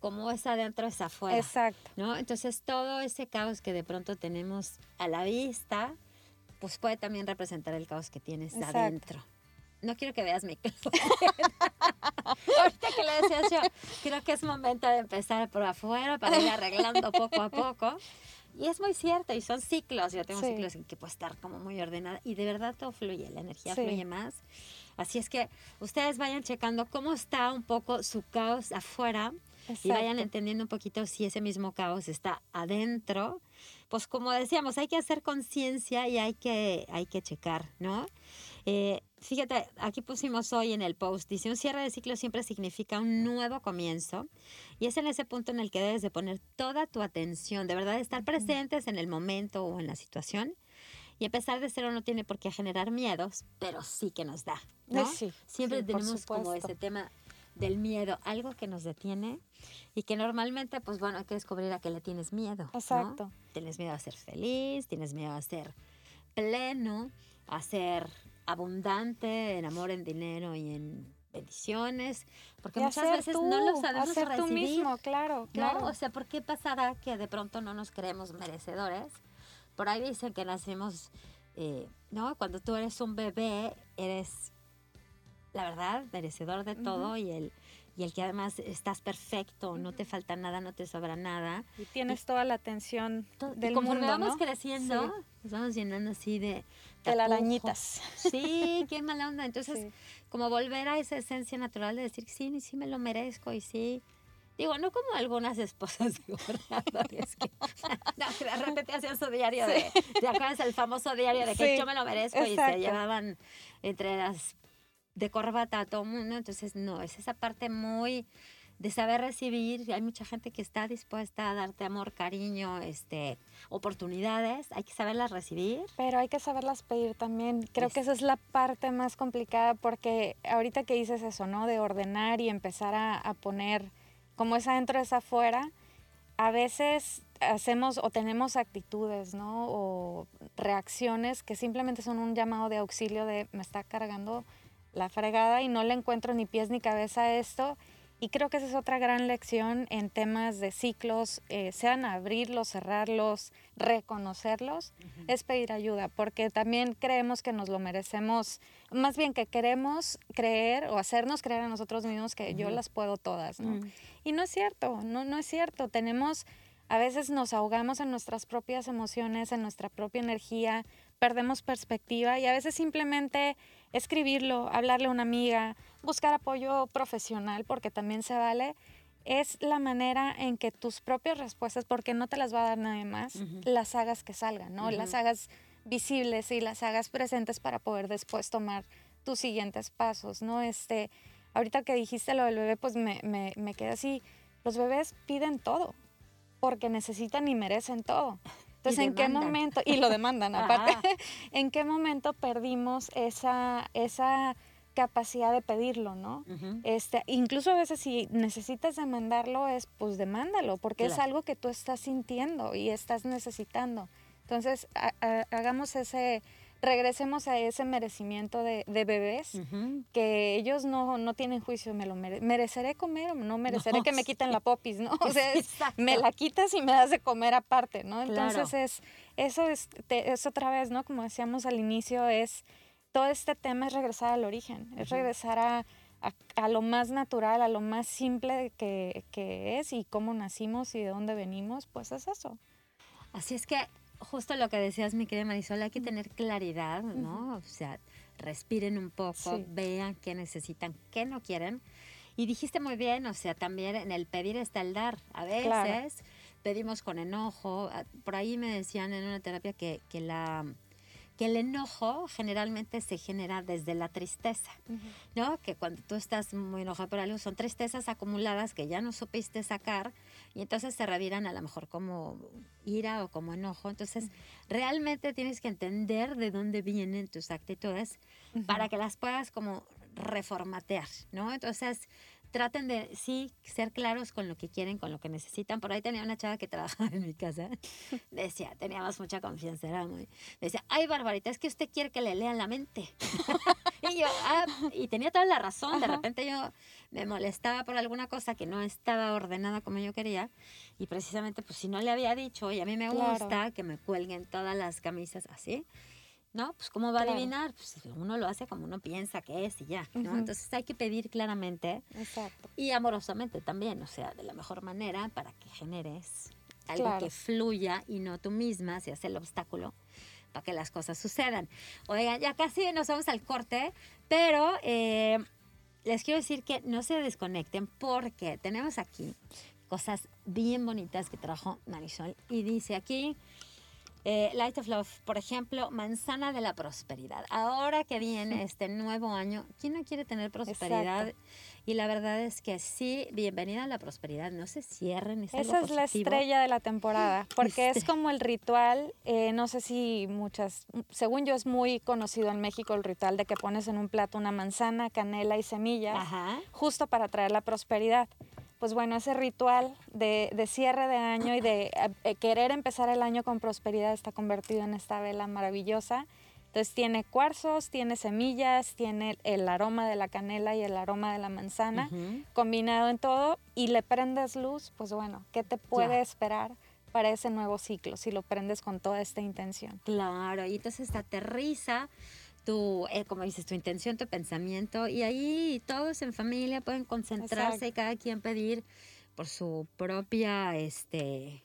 como es adentro es afuera. Exacto. ¿no? Entonces todo ese caos que de pronto tenemos a la vista, pues puede también representar el caos que tienes Exacto. adentro. No quiero que veas mi (laughs) closet. Ahorita que le decías yo, creo que es momento de empezar por afuera para ir arreglando poco a poco. Y es muy cierto, y son ciclos. Yo tengo Sí. ciclos en que puedo estar como muy ordenada y de verdad todo fluye, la energía Sí. fluye más. Así es que ustedes vayan checando cómo está un poco su caos afuera y vayan Exacto. entendiendo un poquito si ese mismo caos está adentro. Pues como decíamos, hay que hacer conciencia y hay que, hay que checar, ¿no? Eh, fíjate, aquí pusimos hoy en el post, dice, un cierre de ciclo siempre significa un nuevo comienzo y es en ese punto en el que debes de poner toda tu atención, de verdad estar presentes en el momento o en la situación. Y empezar de cero no tiene por qué generar miedos, pero sí que nos da, ¿no? Sí, Siempre sí, tenemos como ese tema del miedo, algo que nos detiene y que normalmente, pues bueno, hay que descubrir a qué le tienes miedo. ¿no? Exacto. Tienes miedo a ser feliz, tienes miedo a ser pleno, a ser abundante en amor, en dinero y en bendiciones, porque Y muchas veces tú, no lo sabemos hacer tú recibir. mismo, claro, claro. ¿no? O sea, ¿por qué pasará que de pronto no nos creemos merecedores? Por ahí dicen que nacemos, eh, ¿no? Cuando tú eres un bebé, eres, la verdad, merecedor de todo y el y el que además estás perfecto, no te falta nada, no te sobra nada. y tienes toda la atención To- y del conforme mundo, vamos ¿no? creciendo, Sí. nos vamos llenando así de Telarañitas. Sí, qué mala onda. Entonces, Sí. como volver a esa esencia natural de decir, sí, sí me lo merezco y sí. Digo, no como algunas esposas (laughs) de gobernadores que (laughs) no, que de repente hacían su diario de, ¿te acuerdas el famoso diario de que yo me lo merezco y se llevaban entre las de corbata a todo el mundo? Entonces, no, es esa parte muy de saber recibir. Hay mucha gente que está dispuesta a darte amor, cariño, este, oportunidades. Hay que saberlas recibir. Pero hay que saberlas pedir también. Creo Es- que esa es la parte más complicada porque ahorita que dices eso, ¿no? De ordenar y empezar a, a poner como es adentro, es afuera, a veces hacemos o tenemos actitudes, ¿no? O reacciones que simplemente son un llamado de auxilio de me está cargando la fregada y no le encuentro ni pies ni cabeza a esto. Y creo que esa es otra gran lección en temas de ciclos, eh, sean abrirlos, cerrarlos, reconocerlos, es pedir ayuda, porque también creemos que nos lo merecemos, más bien que queremos creer o hacernos creer a nosotros mismos que yo las puedo todas, ¿no? Mm. Y no es cierto, no, no es cierto. Tenemos, a veces nos ahogamos en nuestras propias emociones, en nuestra propia energía, perdemos perspectiva y a veces simplemente escribirlo, hablarle a una amiga, buscar apoyo profesional, porque también se vale, es la manera en que tus propias respuestas, porque no te las va a dar nadie más, las hagas que salgan, ¿no? Las hagas visibles y las hagas presentes para poder después tomar tus siguientes pasos, ¿no? Este, ahorita que dijiste lo del bebé, pues me, me, me quedé así, los bebés piden todo, porque necesitan y merecen todo. Entonces, ¿en qué momento? Y lo demandan, (laughs) aparte. (laughs) ¿En qué momento perdimos esa, esa capacidad de pedirlo, ¿no? este, incluso a veces si necesitas demandarlo, es pues demándalo, porque es algo que tú estás sintiendo y estás necesitando. Entonces, hagamos ese, regresemos a ese merecimiento de, bebés, que ellos no, no, tienen juicio, me lo mereceré comer o no mereceré que me quiten la popis, ¿no? (laughs) O sea, me la quitas y me das de comer aparte, ¿no? Entonces es, eso es, es otra vez, ¿no? Como decíamos al inicio, es, todo este tema es regresar al origen, es regresar a, a, lo más natural, a lo más simple que, que es y cómo nacimos y de dónde venimos, pues es eso. Así es que justo lo que decías, mi querida Marisol, hay que tener claridad, ¿no? O sea, respiren un poco, vean qué necesitan, qué no quieren. Y dijiste muy bien, o sea, también en el pedir está el dar. A veces pedimos con enojo. Ah, por ahí me decían en una terapia que, que la que el enojo generalmente se genera desde la tristeza, ¿no? Que cuando tú estás muy enojado por algo son tristezas acumuladas que ya no supiste sacar y entonces se reviran a lo mejor como ira o como enojo. Entonces, realmente tienes que entender de dónde vienen tus actitudes para que las puedas como reformatear, ¿no? Entonces, traten de, sí, ser claros con lo que quieren, con lo que necesitan. Por ahí tenía una chava que trabajaba (laughs) en mi casa. Decía, teníamos mucha confianza, era muy... Decía, ay, Barbarita, es que usted quiere que le lean la mente. (laughs) y yo, ah, y tenía toda la razón. De repente yo me molestaba por alguna cosa que no estaba ordenada como yo quería. Y precisamente, pues si no le había dicho, y a mí me gusta que me cuelguen todas las camisas así ¿no? Pues cómo va a adivinar, pues uno lo hace como uno piensa que es y ya, ¿no? Entonces hay que pedir claramente y amorosamente también, o sea, de la mejor manera para que generes algo que fluya y no tú misma seas el obstáculo para que las cosas sucedan. Oigan, ya casi nos vamos al corte, pero eh, les quiero decir que no se desconecten porque tenemos aquí cosas bien bonitas que trajo Marisol y dice aquí eh, Light of Love, por ejemplo, manzana de la prosperidad. Ahora que viene (laughs) este nuevo año, ¿quién no quiere tener prosperidad? Y la verdad es que sí, bienvenida a la prosperidad. No se cierren. Es Esa es la estrella de la temporada, (laughs) porque es este. como el ritual. Eh, no sé si muchas, según yo es muy conocido en México el ritual de que pones en un plato una manzana, canela y semillas, justo para traer la prosperidad pues bueno, ese ritual de, cierre de año y de eh, eh, querer empezar el año con prosperidad está convertido en esta vela maravillosa. Entonces tiene cuarzos, tiene semillas, tiene el aroma de la canela y el aroma de la manzana combinado en todo y le prendes luz, pues bueno, ¿qué te puede esperar? para ese nuevo ciclo si lo prendes con toda esta intención. Claro, y entonces aterriza tu, eh, como dices, tu intención, tu pensamiento, y ahí todos en familia pueden concentrarse y cada quien pedir por su propia este,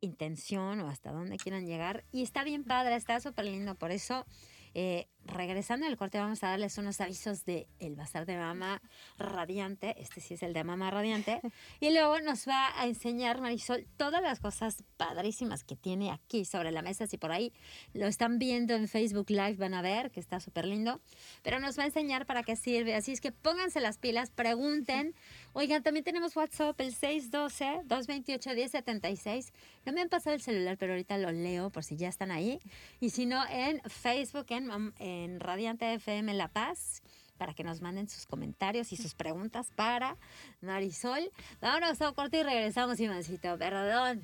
intención o hasta dónde quieran llegar. Y está bien padre, está súper lindo, por eso eh, regresando al corte, vamos a darles unos avisos de el bazar de mamá radiante. Este sí es el de mamá radiante. (laughs) Y luego nos va a enseñar Marisol todas las cosas padrísimas que tiene aquí sobre la mesa. Si por ahí lo están viendo en Facebook Live, van a ver que está súper lindo. Pero nos va a enseñar para qué sirve. Así es que pónganse las pilas, pregunten. (laughs) Oigan, también tenemos WhatsApp, el 612-228-1076. No me han pasado el celular, pero ahorita lo leo por si ya están ahí. Y si no, en Facebook, en en Radiante FM La Paz para que nos manden sus comentarios y sus preguntas para Marisol. Vámonos a un corte y regresamos, Ivancito. Perdón.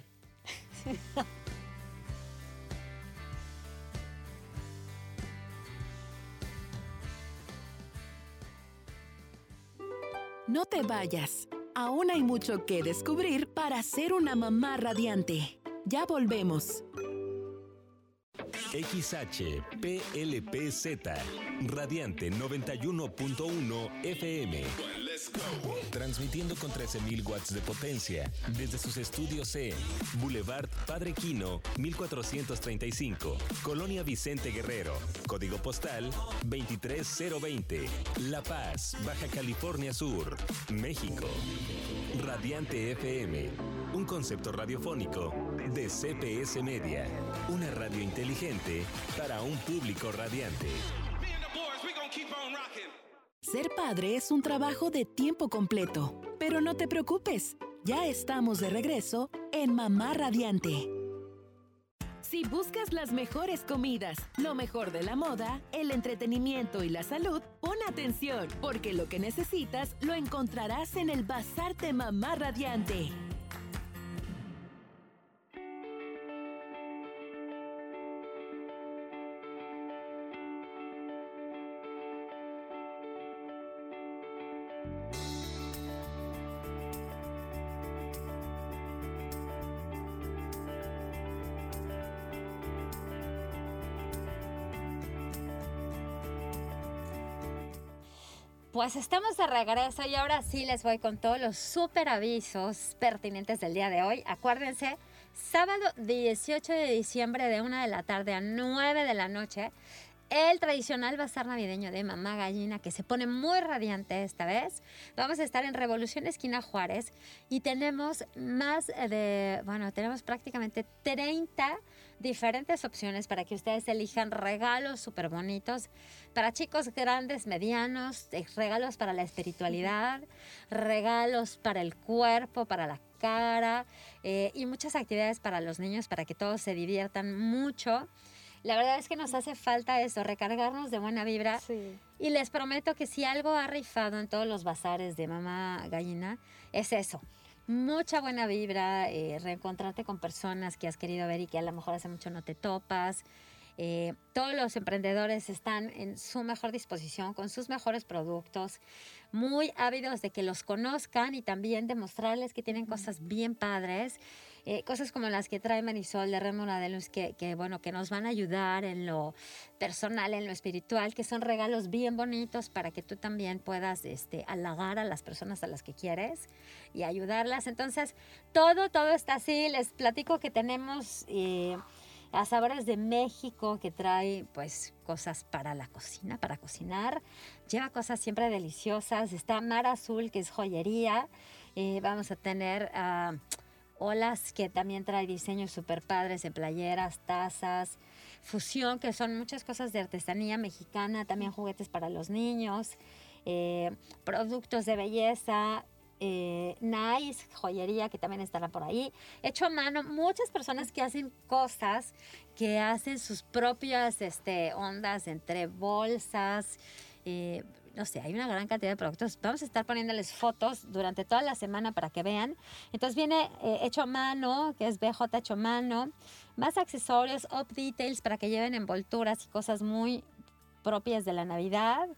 No te vayas. Aún hay mucho que descubrir para ser una mamá radiante. Ya volvemos. XHPLPZ, Radiante 91.1 FM. Transmitiendo con 13.000 watts de potencia desde sus estudios en Boulevard Padre Quino, 1435, Colonia Vicente Guerrero, código postal 23020, La Paz, Baja California Sur, México. Radiante FM, un concepto radiofónico de CPS Media, una radio inteligente para un público radiante. Ser padre es un trabajo de tiempo completo, pero no te preocupes, ya estamos de regreso en Mamá Radiante. Si buscas las mejores comidas, lo mejor de la moda, el entretenimiento y la salud, pon atención, porque lo que necesitas lo encontrarás en el Bazar de Mamá Radiante. Pues estamos de regreso y ahora sí les voy con todos los super avisos pertinentes del día de hoy. Acuérdense, sábado 18 de diciembre de 1 de la tarde a 9 de la noche, el tradicional bazar navideño de Mamá Gallina, que se pone muy radiante esta vez. Vamos a estar en Revolución Esquina Juárez y tenemos más de, bueno, tenemos prácticamente 30 diferentes opciones para que ustedes elijan regalos súper bonitos para chicos grandes, medianos, eh, regalos para la espiritualidad, (laughs) regalos para el cuerpo, para la cara eh, y muchas actividades para los niños para que todos se diviertan mucho. La verdad es que nos hace falta eso, recargarnos de buena vibra. Y les prometo que si algo ha rifado en todos los bazares de mamá gallina, es eso. Mucha buena vibra, eh, reencontrarte con personas que has querido ver y que a lo mejor hace mucho no te topas. Eh, todos los emprendedores están en su mejor disposición, con sus mejores productos, muy ávidos de que los conozcan y también demostrarles que tienen cosas bien padres eh, cosas como las que trae Marisol de Rémora de Luz, que, que, bueno, que nos van a ayudar en lo personal, en lo espiritual, que son regalos bien bonitos para que tú también puedas este, halagar a las personas a las que quieres y ayudarlas. Entonces, todo, todo está así. Les platico que tenemos... Eh, a sabores de México que trae pues cosas para la cocina, para cocinar. Lleva cosas siempre deliciosas. Está Mar Azul, que es joyería. Eh, vamos a tener uh, Olas, que también trae diseños super padres de playeras, tazas, fusión, que son muchas cosas de artesanía mexicana, también juguetes para los niños, eh, productos de belleza, eh, Nice, joyería que también estará por ahí, hecho a mano, muchas personas que hacen cosas, que hacen sus propias este, ondas entre bolsas, eh, no sé, hay una gran cantidad de productos. Vamos a estar poniéndoles fotos durante toda la semana para que vean. Entonces viene eh, hecho a mano, que es BJ hecho a mano, más accesorios, up details para que lleven envolturas y cosas muy propias de la Navidad.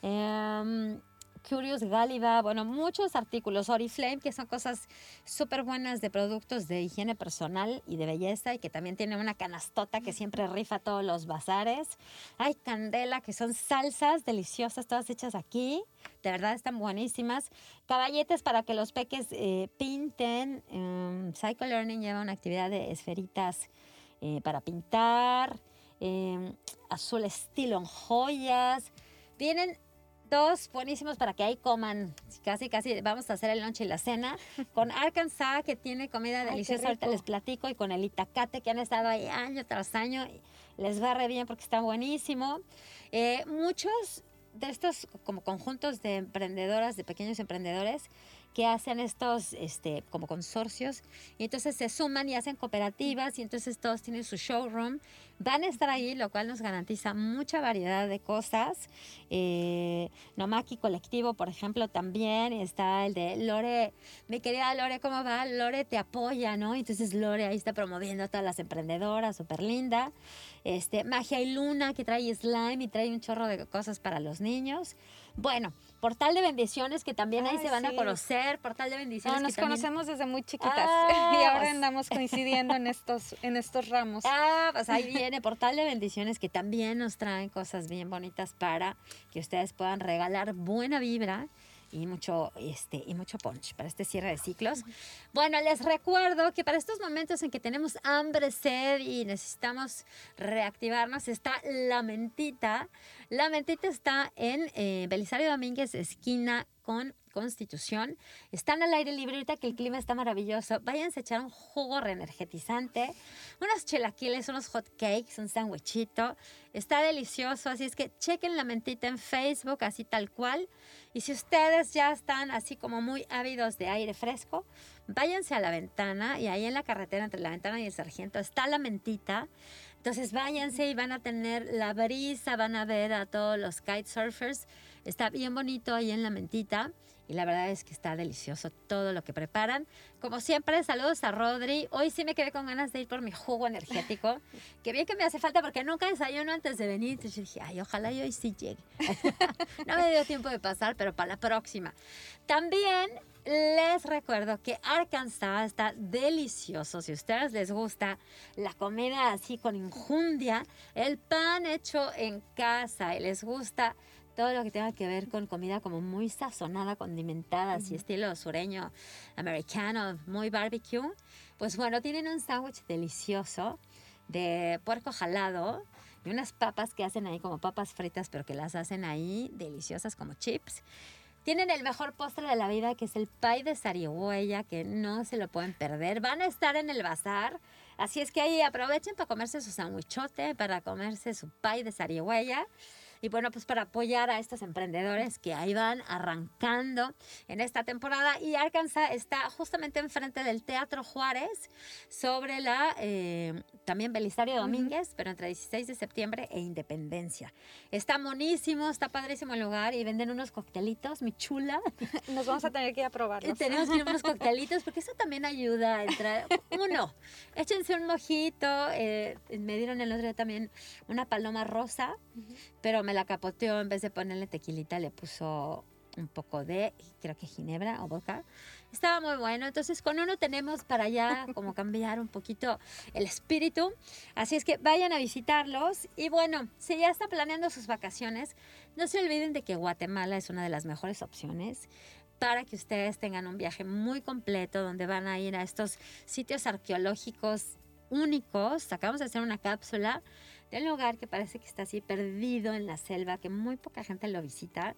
Em, Curious Galiba, bueno, muchos artículos, Oriflame, que son cosas súper buenas de productos de higiene personal y de belleza y que también tiene una canastota que siempre rifa todos los bazares. Hay Candela, que son salsas deliciosas, todas hechas aquí, de verdad están buenísimas. Caballetes para que los peques eh, pinten. Um, Psycho Learning lleva una actividad de esferitas eh, para pintar. Em, azul estilo en joyas. Vienen dos buenísimos para que ahí coman. Casi, casi vamos a hacer el lunch y la cena. Con Arkansas, que tiene comida deliciosa, ahorita les platico, y con el Itacate, que han estado ahí año tras año. Les va re bien porque está buenísimo. Eh, muchos de estos como conjuntos de emprendedoras, de pequeños emprendedores, que hacen estos este, como consorcios y entonces se suman y hacen cooperativas y entonces todos tienen su showroom. Van a estar ahí, lo cual nos garantiza mucha variedad de cosas. Eh, Nomaki Colectivo, por ejemplo, también está el de Lore. Mi querida Lore, ¿cómo va? Lore te apoya, ¿no? Entonces Lore ahí está promoviendo a todas las emprendedoras, súper linda. Este, Magia y Luna, que trae slime y trae un chorro de cosas para los niños. Bueno, Portal de Bendiciones, que también ahí se van a conocer, Portal de Bendiciones. No, nos conocemos desde muy chiquitas ah, (laughs) y ahora andamos coincidiendo en estos, en estos ramos. (laughs) Ah, pues ahí viene Portal de Bendiciones, que también nos traen cosas bien bonitas para que ustedes puedan regalar buena vibra y mucho, este, y mucho punch para este cierre de ciclos. Bueno, les recuerdo que para estos momentos en que tenemos hambre, sed y necesitamos reactivarnos, está la mentita. La mentita está en eh, Belisario Domínguez, esquina con Constitución. Están al aire libre ahorita que el clima está maravilloso. Váyanse a echar un jugo reenergetizante, unos chilaquiles, unos hot cakes, un sándwichito. Está delicioso, así es que chequen la mentita en Facebook, así tal cual. Y si ustedes ya están así como muy ávidos de aire fresco, váyanse a la ventana y ahí en la carretera entre la ventana y el sargento está la mentita. Entonces váyanse y van a tener la brisa, van a ver a todos los kitesurfers. Está bien bonito ahí en la mentita y la verdad es que está delicioso todo lo que preparan. Como siempre, saludos a Rodri. Hoy sí me quedé con ganas de ir por mi jugo energético, (laughs) que bien que me hace falta porque nunca desayuno antes de venir. Entonces yo dije, ay, ojalá yo hoy sí llegue. (laughs) no me dio tiempo de pasar, pero para la próxima. También les recuerdo que Arkansas está delicioso. Si a ustedes les gusta la comida así con injundia, el pan hecho en casa y les gusta todo lo que tenga que ver con comida como muy sazonada, condimentada, así estilo sureño, americano, muy barbecue, pues bueno, tienen un sándwich delicioso de puerco jalado y unas papas que hacen ahí como papas fritas, pero que las hacen ahí deliciosas como chips. Tienen el mejor postre de la vida, que es el pie de zarigüeya, que no se lo pueden perder. Van a estar en el bazar, así es que ahí aprovechen para comerse su sandwichote, para comerse su pie de zarigüeya. Y bueno, pues para apoyar a estos emprendedores que ahí van arrancando en esta temporada. Y Arkansas está justamente enfrente del Teatro Juárez, sobre la eh, también Belisario Domínguez, pero entre 16 de septiembre e Independencia. Está monísimo, está padrísimo el lugar y venden unos coctelitos, mi chula. (laughs) Nos vamos a tener que ir a probarlos. Tenemos que ir unos coctelitos porque eso también ayuda a entrar. Uno, échense un mojito. Eh, me dieron el otro día también una paloma rosa, pero me la capoteó, en vez de ponerle tequilita, le puso un poco de, creo que ginebra o vodka. Estaba muy bueno. Entonces, con uno tenemos para ya (laughs) como cambiar un poquito el espíritu. Así es que vayan a visitarlos. Y bueno, si ya están planeando sus vacaciones, no se olviden de que Guatemala es una de las mejores opciones para que ustedes tengan un viaje muy completo donde van a ir a estos sitios arqueológicos únicos. Acabamos de hacer una cápsula de un lugar que parece que está así perdido en la selva, que muy poca gente lo visita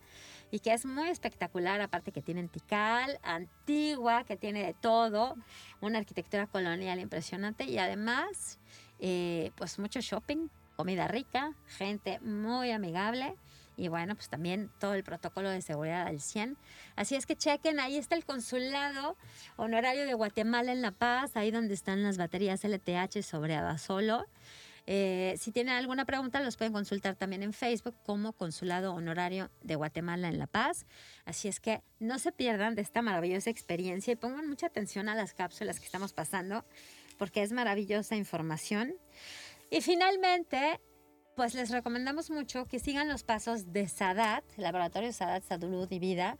y que es muy espectacular, aparte que tiene Tikal, antigua, que tiene de todo, una arquitectura colonial impresionante y además, eh, pues mucho shopping, comida rica, gente muy amigable y bueno, pues también todo el protocolo de seguridad al 100. Así es que chequen, ahí está el consulado honorario de Guatemala en La Paz, ahí donde están las baterías LTH sobre Abasolo. Eh, si tienen alguna pregunta, los pueden consultar también en Facebook como Consulado Honorario de Guatemala en La Paz. Así es que no se pierdan de esta maravillosa experiencia y pongan mucha atención a las cápsulas que estamos pasando porque es maravillosa información. Y finalmente, pues les recomendamos mucho que sigan los pasos de Sadat, Laboratorio Sadat Salud y Vida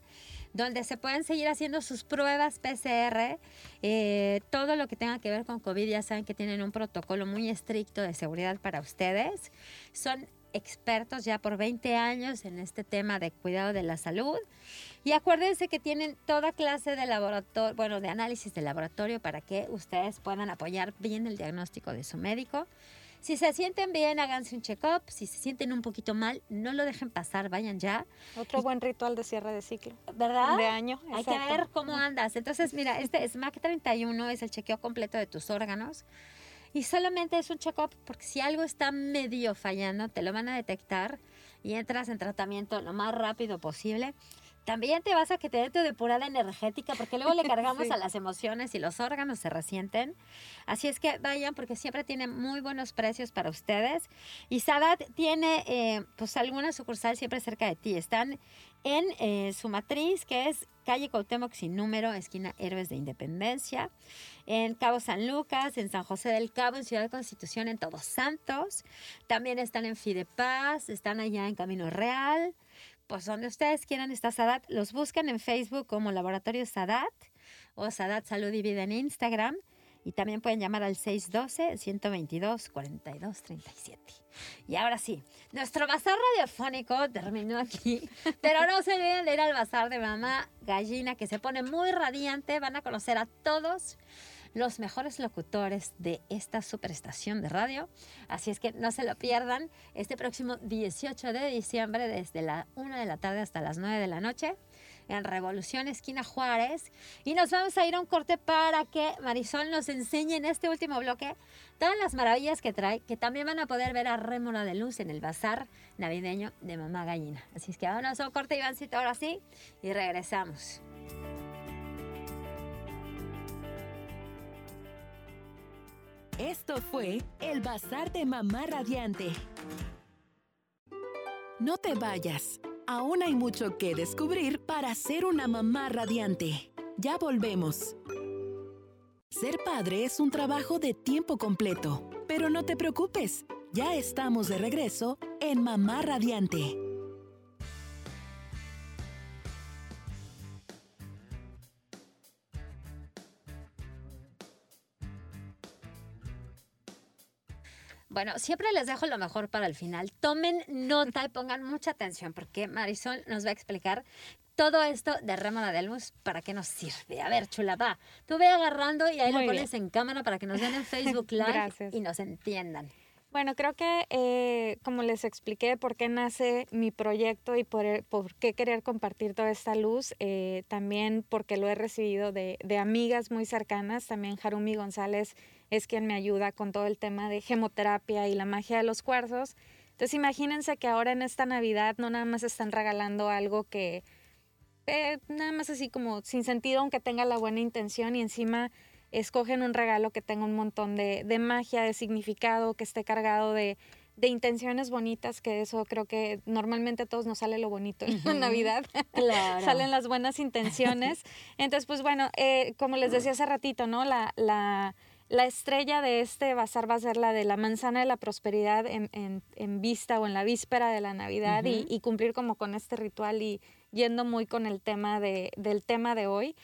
donde se pueden seguir haciendo sus pruebas PCR. Eh, todo lo que tenga que ver con COVID ya saben que tienen un protocolo muy estricto de seguridad para ustedes. Son expertos ya por 20 años en este tema de cuidado de la salud. Y acuérdense que tienen toda clase de laboratorio, bueno, de análisis de laboratorio para que ustedes puedan apoyar bien el diagnóstico de su médico. Si se sienten bien, háganse un check-up. Si se sienten un poquito mal, no lo dejen pasar, vayan ya. Otro buen ritual de cierre de ciclo. ¿Verdad? De año. Hay que ver cómo andas. Entonces, mira, este SMAC 31 es el chequeo completo de tus órganos. Y solamente es un check-up porque si algo está medio fallando, te lo van a detectar y entras en tratamiento lo más rápido posible. También te vas a que te dé tu depurada energética, porque luego le (laughs) cargamos a las emociones y los órganos se resienten. Así es que vayan, porque siempre tiene muy buenos precios para ustedes. Y Sadat tiene, eh, pues, alguna sucursal siempre cerca de ti. Están en eh, su matriz, que es calle Cuauhtémoc sin número, esquina Héroes de Independencia, en Cabo San Lucas, en San José del Cabo, en Ciudad de Constitución, en Todos Santos. También están en Fidepaz, están allá en Camino Real pues donde ustedes quieran está Sadat, los buscan en Facebook como Laboratorio Sadat o Sadat Salud y Vida en Instagram. Y también pueden llamar al 612-122-4237. Y ahora sí, nuestro bazar radiofónico terminó aquí, (laughs) pero no se olviden de ir al bazar de Mamá Gallina que se pone muy radiante, van a conocer a todos los mejores locutores de esta superestación de radio. Así es que no se lo pierdan este próximo 18 de diciembre desde la 1 de la tarde hasta las 9 de la noche en Revolución Esquina Juárez. Y nos vamos a ir a un corte para que Marisol nos enseñe en este último bloque todas las maravillas que trae, que también van a poder ver a Rémora de Luz en el bazar navideño de Mamá Gallina. Así es que vámonos a un corte, Ivancito, ahora sí, y regresamos. Esto fue el Bazar de Mamá Radiante. No te vayas. Aún hay mucho que descubrir para ser una mamá radiante. Ya volvemos. Ser padre es un trabajo de tiempo completo, pero no te preocupes. Ya estamos de regreso en Mamá Radiante. Bueno, siempre les dejo lo mejor para el final. Tomen nota y pongan mucha atención porque Marisol nos va a explicar todo esto de Rémora de Luz, ¿para qué nos sirve? A ver, chula, va. Tú ve agarrando y ahí lo pones en cámara para que nos vean en Facebook (laughs) Live y nos entiendan. Bueno, creo que eh, como les expliqué por qué nace mi proyecto y por, por qué querer compartir toda esta luz, eh, también porque lo he recibido de, de amigas muy cercanas, también Harumi González es quien me ayuda con todo el tema de gemoterapia y la magia de los cuarzos. Entonces imagínense que ahora en esta Navidad no nada más están regalando algo que eh, nada más así como sin sentido aunque tenga la buena intención y encima escogen un regalo que tenga un montón de, de magia, de significado, que esté cargado de, de intenciones bonitas, que eso creo que normalmente a todos nos sale lo bonito en la Navidad. (laughs) Claro. Salen las buenas intenciones. (laughs) Entonces, pues bueno, eh, como les decía hace ratito, ¿no? La, la, la estrella de este bazar va a ser la de la manzana de la prosperidad en, en, en vista o en la víspera de la Navidad y, y, cumplir como con este ritual y yendo muy con el tema de, del tema de hoy.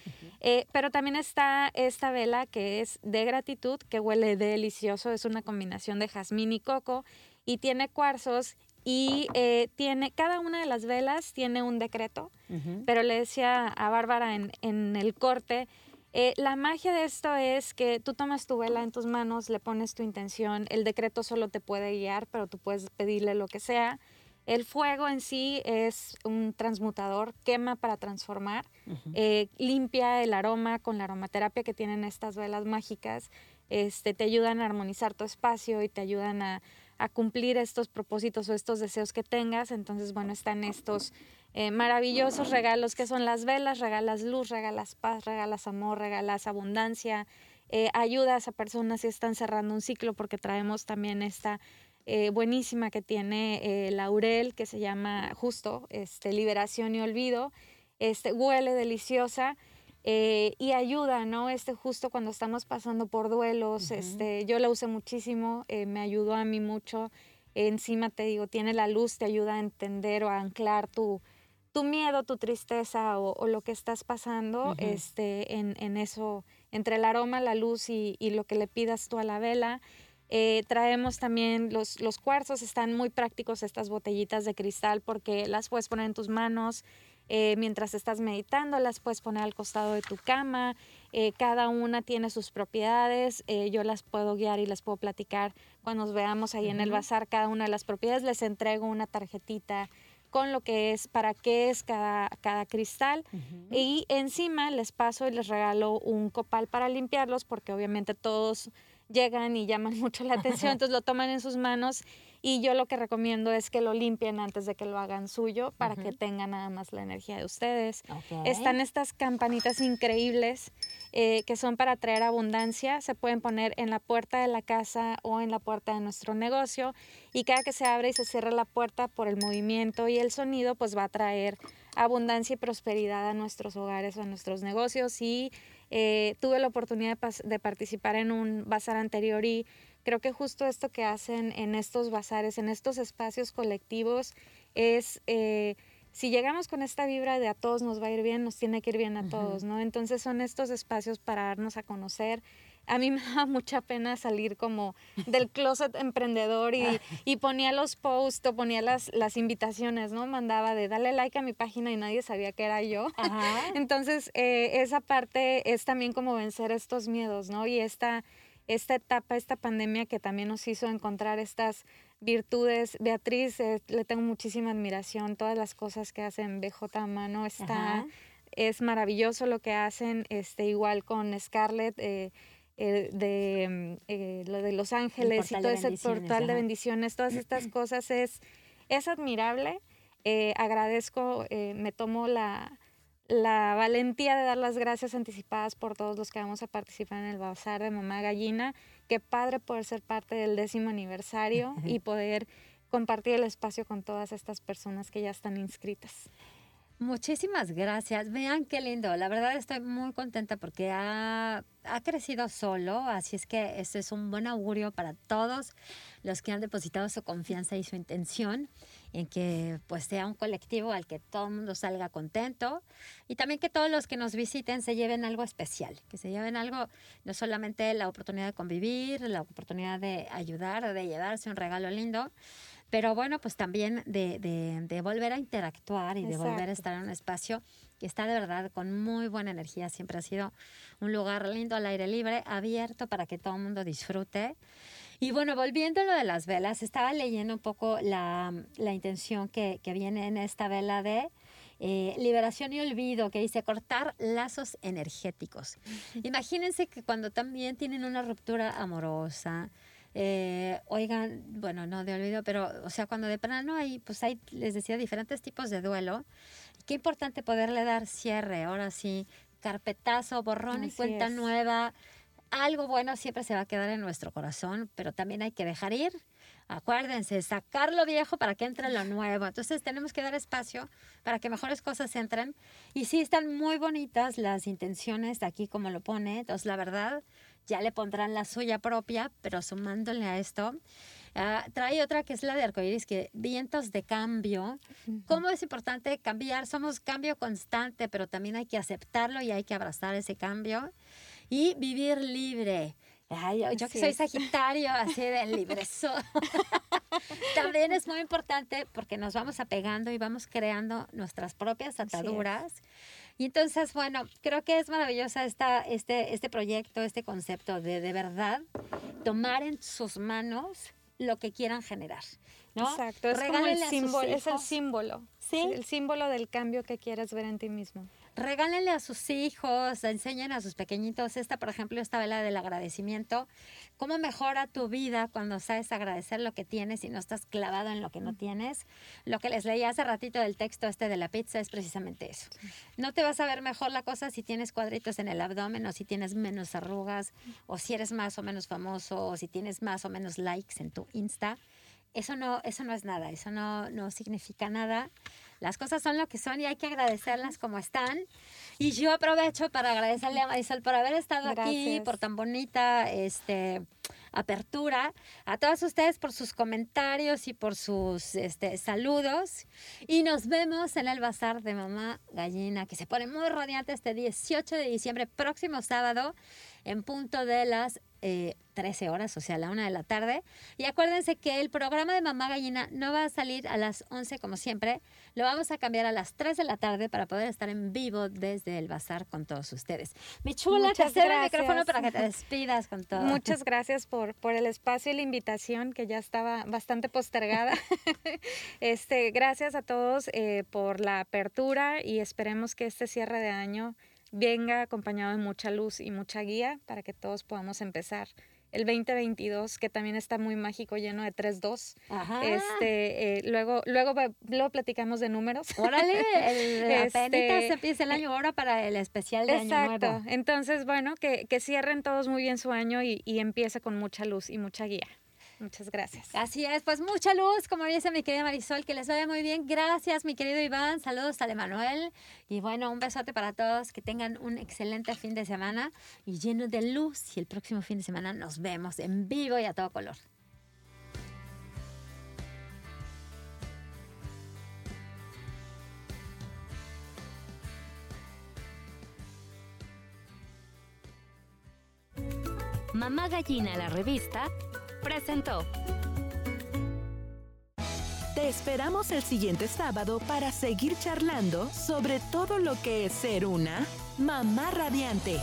eh, pero también está esta vela que es de gratitud, que huele delicioso, es una combinación de jazmín y coco y tiene cuarzos y eh, tiene, cada una de las velas tiene un decreto, uh -huh. pero le decía a Bárbara en, en el corte, eh, la magia de esto es que tú tomas tu vela en tus manos, le pones tu intención, el decreto solo te puede guiar, pero tú puedes pedirle lo que sea. El fuego en sí es un transmutador, quema para transformar, uh -huh. eh, limpia el aroma con la aromaterapia que tienen estas velas mágicas, este, te ayudan a armonizar tu espacio y te ayudan a, a cumplir estos propósitos o estos deseos que tengas. Entonces, bueno, están estos eh, maravillosos regalos que son las velas, regalas luz, regalas paz, regalas amor, regalas abundancia, eh, ayudas a personas que están cerrando un ciclo porque traemos también esta eh, buenísima que tiene eh, Laurel que se llama justo este, Liberación y Olvido, este, huele deliciosa. Eh, y ayuda, ¿no? Este justo cuando estamos pasando por duelos, uh -huh. este, yo la usé muchísimo, eh, me ayudó a mí mucho. encima te digo, tiene la luz, te ayuda a entender o a anclar tu, tu miedo, tu tristeza o, o lo que estás pasando, uh -huh. este, en, en, eso, entre el aroma, la luz y, y, lo que le pidas tú a la vela. Eh, traemos también los, los cuarzos, están muy prácticos estas botellitas de cristal porque las puedes poner en tus manos, eh, mientras estás meditando, las puedes poner al costado de tu cama. Eh, cada una tiene sus propiedades. Yo las puedo guiar y las puedo platicar cuando nos veamos ahí uh -huh. en el bazar. Cada una de las propiedades les entrego una tarjetita con lo que es, para qué es cada, cada cristal. Uh -huh. Y encima les paso y les regalo un copal para limpiarlos porque obviamente todos llegan y llaman (laughs) mucho la atención, entonces lo toman en sus manos y yo lo que recomiendo es que lo limpien antes de que lo hagan suyo para uh -huh. que tengan nada más la energía de ustedes. Okay. Están estas campanitas increíbles eh, que son para traer abundancia, se pueden poner en la puerta de la casa o en la puerta de nuestro negocio y cada que se abre y se cierra la puerta por el movimiento y el sonido pues va a traer abundancia y prosperidad a nuestros hogares o a nuestros negocios y eh, tuve la oportunidad de, de, participar en un bazar anterior y creo que justo esto que hacen en estos bazares, en estos espacios colectivos, es eh, si llegamos con esta vibra de a todos nos va a ir bien, nos tiene que ir bien a todos, ¿no? Entonces son estos espacios para darnos a conocer, a mí (laughs) me daba mucha pena salir como del closet emprendedor y, y ponía los posts o ponía las, las invitaciones, ¿no? Mandaba de dale like a mi página y nadie sabía que era yo. (laughs) Entonces, eh, esa parte es también como vencer estos miedos, ¿no? Y esta, esta etapa, esta pandemia que también nos hizo encontrar estas virtudes. Beatriz, eh, le tengo muchísima admiración, todas las cosas que hacen BJ a mano está... Es maravilloso lo que hacen, este, igual con Scarlett, eh, eh, de mm, eh, lo de Los Ángeles y todo ese portal de bendiciones, todas estas (clears throat) cosas es, es admirable. Eh, agradezco, me tomo la, la valentía de dar las gracias anticipadas por todos los que vamos a participar en el Bazar de Mamá Gallina. Qué padre poder ser parte del décimo aniversario (laughs) y poder compartir el espacio con todas estas personas que ya están inscritas. Muchísimas gracias. Vean qué lindo. La verdad estoy muy contenta porque ha, ha, crecido solo, así es que eso es un buen augurio para todos los que han depositado su confianza y su intención en que pues sea un colectivo al que todo el mundo salga contento y también que todos los que nos visiten se lleven algo especial, que se lleven algo, no solamente la oportunidad de convivir, la oportunidad de ayudar, de llevarse un regalo lindo, pero bueno, pues también de, de, volver a interactuar y de volver a estar en un espacio que está de verdad con muy buena energía. Siempre ha sido un lugar lindo al aire libre, abierto para que todo el mundo disfrute. Y bueno, volviendo a lo de las velas, estaba leyendo un poco la, la intención que, que, viene en esta vela de eh, liberación y olvido, que dice cortar lazos energéticos. Imagínense que cuando también tienen una ruptura amorosa, eh, oigan, bueno, no de olvido, pero, o sea, cuando de plano hay, pues hay, les decía, diferentes tipos de duelo. Qué importante poderle dar cierre, ahora sí, carpetazo, borrón y cuenta nueva. Algo bueno siempre se va a quedar en nuestro corazón, pero también hay que dejar ir. Acuérdense, sacar lo viejo para que entre lo nuevo. Entonces tenemos que dar espacio para que mejores cosas entren. Y sí, están muy bonitas las intenciones de aquí, como lo pone. Entonces, la verdad, ya le pondrán la suya propia, pero sumándole a esto. Ah, trae otra que es la de arcoíris, que vientos de cambio. ¿Cómo es importante cambiar? Somos cambio constante, pero también hay que aceptarlo y hay que abrazar ese cambio. Y vivir libre. yo, que soy Sagitario, así de (laughs) libre (laughs) También es muy importante porque nos vamos apegando y vamos creando nuestras propias ataduras. Y entonces, bueno, creo que es maravillosa esta, este, este proyecto, este concepto de de verdad tomar en sus manos lo que quieran generar. ¿no? Exacto, es, el símbolo, es el símbolo. ¿Sí? El símbolo del cambio que quieres ver en ti mismo regálenle a sus hijos, enseñen a sus pequeñitos. Esta, por ejemplo, esta vela del agradecimiento. ¿Cómo mejora tu vida cuando sabes agradecer lo que tienes y no estás clavado en lo que no tienes? Lo que les leí hace ratito del texto este de la pizza es precisamente eso. No te vas a ver mejor la cosa si tienes cuadritos en el abdomen o si tienes menos arrugas o si eres más o menos famoso o si tienes más o menos likes en tu Insta. Eso no, eso no es nada, eso no, no significa nada. Las cosas son lo que son y hay que agradecerlas como están. Y yo aprovecho para agradecerle a Marisol por haber estado aquí, por tan bonita este, apertura. A todos ustedes por sus comentarios y por sus este, saludos. Y nos vemos en el Bazar de Mamá Gallina, que se pone muy radiante este 18 de diciembre, próximo sábado, en punto de las 13 eh, horas, o sea, a la una de la tarde. Y acuérdense que el programa de Mamá Gallina no va a salir a las 11 como siempre, lo vamos a cambiar a las 3 de la tarde para poder estar en vivo desde el bazar con todos ustedes. Mi chula, te cedo el micrófono para que te despidas con todo. Muchas (laughs) gracias por, por el espacio y la invitación que ya estaba bastante postergada. (laughs) este, gracias a todos eh, por la apertura y esperemos que este cierre de año venga acompañado de mucha luz y mucha guía para que todos podamos empezar el 2022, que también está muy mágico, lleno de 3-2. Este, eh, luego, luego, luego platicamos de números. Órale, el, (laughs) este, se empieza el año ahora para el especial de Año Nuevo. Entonces, bueno, que, que, cierren todos muy bien su año y, y empiece con mucha luz y mucha guía. Muchas gracias. Así es, pues mucha luz, como dice mi querida Marisol, que les vaya muy bien. Gracias, mi querido Iván. Saludos a Emanuel. Y bueno, un besote para todos. Que tengan un excelente fin de semana y lleno de luz. Y el próximo fin de semana nos vemos en vivo y a todo color. Mamá Gallina la revista presentó. Te esperamos el siguiente sábado para seguir charlando sobre todo lo que es ser una mamá radiante.